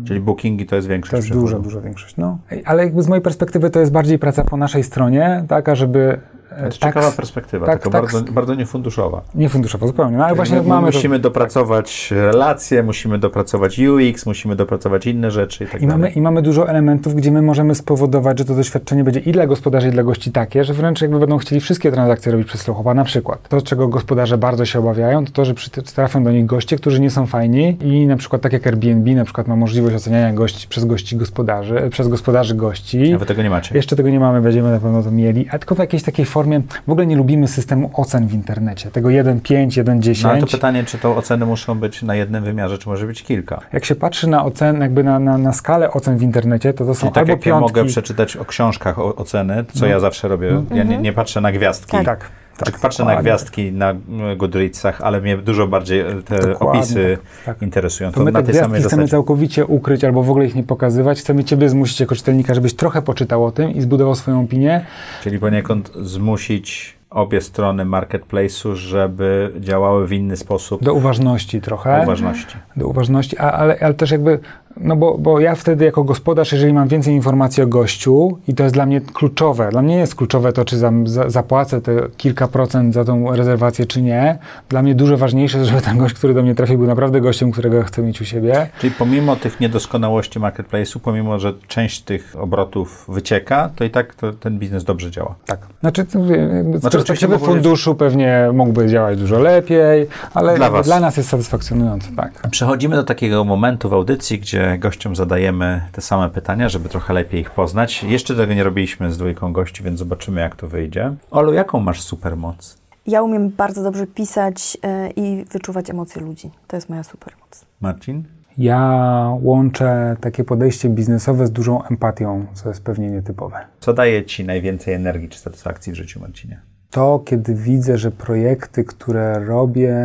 Czyli bookingi to jest większość. To jest dużo, dużo większość. No. Ale jakby z mojej perspektywy to jest bardziej praca po naszej stronie, taka, żeby to jest tak, ciekawa perspektywa, tak, taka tak, bardzo, bardzo niefunduszowa. Niefunduszowa, zupełnie. No, ale właśnie mamy musimy to... dopracować relacje, musimy dopracować UX, musimy dopracować inne rzeczy i tak I mamy, I mamy dużo elementów, gdzie my możemy spowodować, że to doświadczenie będzie i dla gospodarzy, i dla gości takie, że wręcz jakby będą chcieli wszystkie transakcje robić przez Slowhopa. Na przykład to, czego gospodarze bardzo się obawiają, to to, że trafią do nich goście, którzy nie są fajni i na przykład tak jak Airbnb na przykład ma możliwość oceniania gości przez gości gospodarzy, przez gospodarzy gości. A wy tego nie macie. Jeszcze tego nie mamy, będziemy na pewno to mieli, a tylko w jakiejś takiej formie, w ogóle nie lubimy systemu ocen w internecie, tego 1.5, 1.10. No ale to pytanie, czy to oceny muszą być na jednym wymiarze, czy może być kilka? Jak się patrzy na ocen, jakby na, na, na skalę ocen w internecie, to to są Czyli tak albo jak piątki. Ja mogę przeczytać o książkach o, oceny, co no. ja zawsze robię, no. ja nie, nie, patrzę na gwiazdki. Tak. tak. Tak, patrzę dokładnie. na gwiazdki na Goodreadsach, ale mnie dużo bardziej e, te dokładnie, opisy tak, tak. interesują. To, to my te gwiazdki chcemy całkowicie ukryć albo w ogóle ich nie pokazywać. Chcemy Ciebie zmusić jako czytelnika, żebyś trochę poczytał o tym i zbudował swoją opinię. Czyli poniekąd zmusić obie strony marketplace'u, żeby działały w inny sposób. Do uważności trochę. Do uważności. Do uważności, a, ale, ale też jakby no bo, bo ja wtedy jako gospodarz, jeżeli mam więcej informacji o gościu i to jest dla mnie kluczowe, dla mnie nie jest kluczowe to, czy za, za, zapłacę te kilka procent za tą rezerwację, czy nie. Dla mnie dużo ważniejsze żeby ten gość, który do mnie trafił, był naprawdę gościem, którego chcę mieć u siebie. Czyli pomimo tych niedoskonałości marketplace'u, pomimo, że część tych obrotów wycieka, to i tak to, ten biznes dobrze działa. Tak. Znaczy, to, z znaczy, perspektywy funduszu pewnie mógłby działać dużo lepiej, ale dla, dla nas jest satysfakcjonujące. Tak. Przechodzimy do takiego momentu w audycji, gdzie gościom zadajemy te same pytania, żeby trochę lepiej ich poznać. Jeszcze tego nie robiliśmy z dwójką gości, więc zobaczymy, jak to wyjdzie. Olu, jaką masz supermoc? Ja umiem bardzo dobrze pisać yy, i wyczuwać emocje ludzi. To jest moja supermoc. Marcin? Ja łączę takie podejście biznesowe z dużą empatią, co jest pewnie nietypowe. Co daje Ci najwięcej energii czy satysfakcji w życiu, Marcinie? To, kiedy widzę, że projekty, które robię,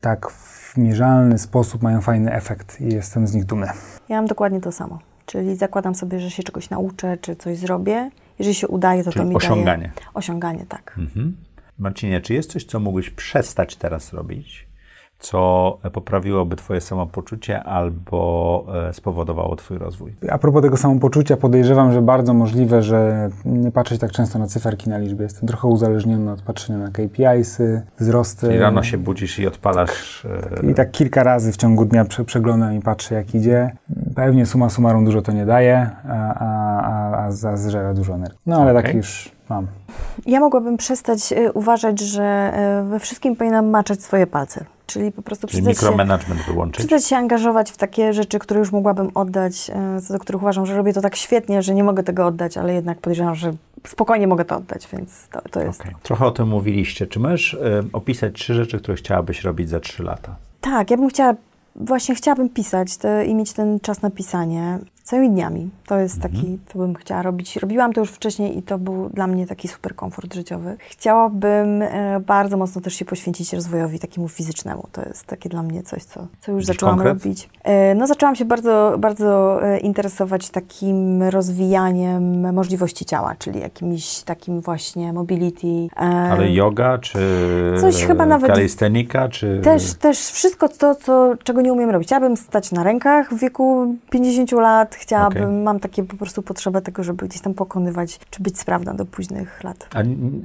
tak w mierzalny sposób mają fajny efekt i jestem z nich dumny. Ja mam dokładnie to samo. Czyli zakładam sobie, że się czegoś nauczę, czy coś zrobię. Jeżeli się udaje, to Czyli to mi osiąganie. daje... Osiąganie, tak. Mhm. Marcinie, czy jest coś, co mógłbyś przestać teraz robić, co poprawiłoby Twoje samopoczucie albo e, spowodowało Twój rozwój. A propos tego samopoczucia, podejrzewam, że bardzo możliwe, że nie patrzeć tak często na cyferki, na liczby. Jestem trochę uzależniony od patrzenia na KPIsy, wzrosty. Czyli rano się budzisz i odpalasz. E, I tak kilka razy w ciągu dnia przeglądam i patrzę, jak idzie. Pewnie suma summarum dużo to nie daje, a, a, a, zżera dużo energii. No ale okay. tak już mam. Ja mogłabym przestać y, uważać, że y, we wszystkim powinnam maczać swoje palce. Czyli po prostu Czyli mikromanagement się, wyłączyć. Przestać się angażować w takie rzeczy, które już mogłabym oddać, co do których uważam, że robię to tak świetnie, że nie mogę tego oddać, ale jednak podejrzewam, że spokojnie mogę to oddać, więc to, to jest. Okay. Trochę o tym mówiliście. Czy możesz y, opisać trzy rzeczy, które chciałabyś robić za trzy lata? Tak, ja bym chciała Właśnie chciałabym pisać te, i mieć ten czas na pisanie. Całymi dniami. To jest taki, co bym chciała robić. Robiłam to już wcześniej i to był dla mnie taki super komfort życiowy. Chciałabym e, bardzo mocno też się poświęcić rozwojowi takiemu fizycznemu. To jest takie dla mnie coś, co, co już Jakiś zaczęłam konkret? robić. E, no zaczęłam się bardzo, bardzo e, interesować takim rozwijaniem możliwości ciała, czyli jakimś takim właśnie mobility. e, Ale yoga, czy Coś chyba nawet- kalistenika, czy... Też, też wszystko to, co, czego nie umiem robić. Chciałabym stać na rękach w wieku 50 lat. Chciałabym, Okej. mam takie po prostu potrzebę tego, żeby gdzieś tam pokonywać, czy być sprawna do późnych lat. A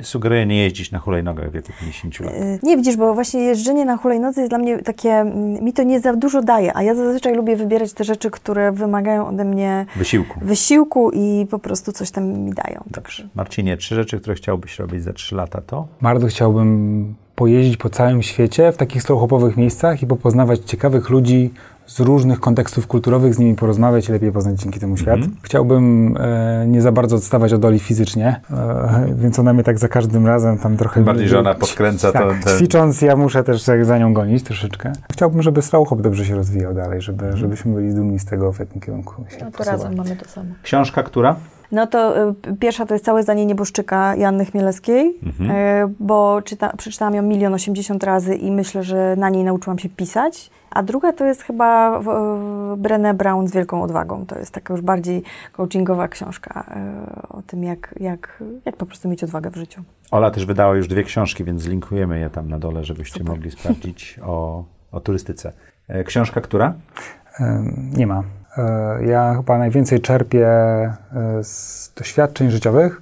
sugeruję nie jeździć na hulajnogach w wieku 50 lat. Y, Nie widzisz, bo właśnie jeżdżenie na hulajnodze jest dla mnie takie, mm, mi to nie za dużo daje, a ja zazwyczaj lubię wybierać te rzeczy, które wymagają ode mnie Wysiłku. wysiłku i po prostu coś tam mi dają. Dobrze. Marcinie, trzy rzeczy, które chciałbyś robić za trzy lata to? Bardzo chciałbym pojeździć po całym świecie w takich slowhopowych miejscach i popoznawać ciekawych ludzi z różnych kontekstów kulturowych, z nimi porozmawiać i lepiej poznać dzięki temu świat. Mhm. Chciałbym e, nie za bardzo odstawać od Oli fizycznie, e, więc ona mnie tak za każdym razem tam trochę... Bardziej, że ona podkręca to- tak, te- ćwicząc ja muszę też za nią gonić troszeczkę. Chciałbym, żeby slowhop dobrze się rozwijał dalej, żeby, żebyśmy byli dumni z tego, w jakim kierunku się No to posuwa. razem mamy to samo. Książka, która? No to y, pierwsza to jest całe zdanie nieboszczyka Janny Chmielewskiej, Mhm. y, bo czyta, przeczytałam ją milion osiemdziesiąt razy i myślę, że na niej nauczyłam się pisać. A druga to jest chyba Brené Brown z wielką odwagą. To jest taka już bardziej coachingowa książka y, o tym, jak, jak, jak po prostu mieć odwagę w życiu. Ola też wydała już dwie książki, więc zlinkujemy je tam na dole, żebyście Super. mogli sprawdzić o, o turystyce. E, Książka, która? E, Nie ma. E, Ja chyba najwięcej czerpię e, z doświadczeń życiowych,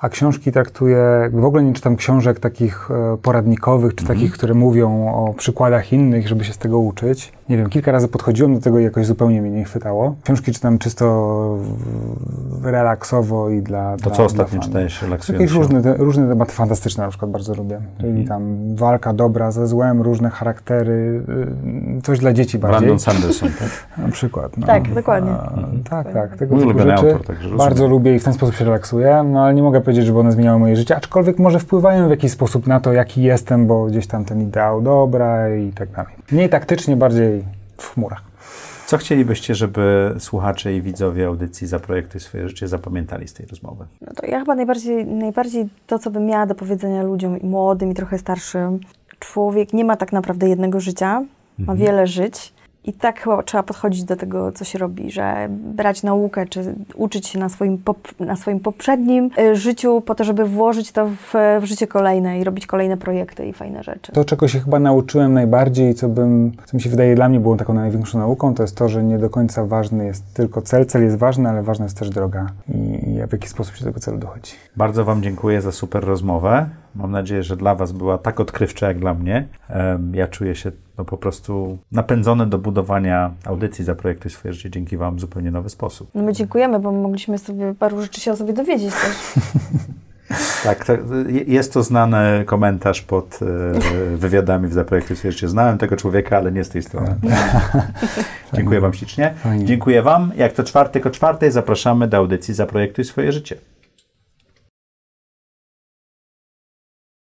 a książki traktuję, w ogóle nie czytam książek takich e, poradnikowych, czy takich, które mówią o przykładach innych, żeby się z tego uczyć. Nie wiem, kilka razy podchodziłem do tego i jakoś zupełnie mnie nie chwytało. Książki czytam czysto w- relaksowo i dla To dla, co ostatnio czytałeś relaksując Jakieś się? różne, te, różne tematy fantastyczne na przykład bardzo lubię. Czyli Mhm. tam walka dobra ze złem, różne charaktery, y, coś dla dzieci bardziej. Brandon Sanderson, tak? Na przykład. No. Tak, dokładnie. A, tak, tak. Tego Mój typu rzeczy autor, także rozumiem. bardzo lubię i w ten sposób się relaksuję, no ale nie mogę powiedzieć, żeby one zmieniały moje życie, aczkolwiek może wpływają w jakiś sposób na to, jaki jestem, bo gdzieś tam ten ideał dobra i tak dalej. Mniej taktycznie, bardziej w chmurach. Co chcielibyście, żeby słuchacze i widzowie audycji Zaprojektuj swoje życie zapamiętali z tej rozmowy? No to ja chyba najbardziej, najbardziej to, co bym miała do powiedzenia ludziom i młodym, i trochę starszym. Człowiek nie ma tak naprawdę jednego życia, ma wiele żyć. I tak chyba trzeba podchodzić do tego, co się robi, że brać naukę, czy uczyć się na swoim, pop, na swoim poprzednim y, życiu po to, żeby włożyć to w, w życie kolejne i robić kolejne projekty i fajne rzeczy. To, czego się chyba nauczyłem najbardziej, co bym, co mi się wydaje dla mnie było taką największą nauką, to jest to, że nie do końca ważny jest tylko cel. Cel jest ważny, ale ważna jest też droga i, i w jaki sposób się do tego celu dochodzi. Bardzo Wam dziękuję za super rozmowę. Mam nadzieję, że dla Was była tak odkrywcza jak dla mnie. Ja czuję się no, po prostu napędzony do budowania audycji Zaprojektuj swoje życie dzięki Wam w zupełnie nowy sposób. No my dziękujemy, bo mogliśmy sobie paru rzeczy się o sobie dowiedzieć też. Tak, to, jest to znany komentarz pod e, wywiadami w Zaprojektuj swoje życie. Znałem tego człowieka, ale nie z tej strony. Dziękuję Wam ślicznie. Fajnie. Dziękuję Wam. Jak to czwartek o czwartej zapraszamy do audycji Zaprojektuj swoje życie.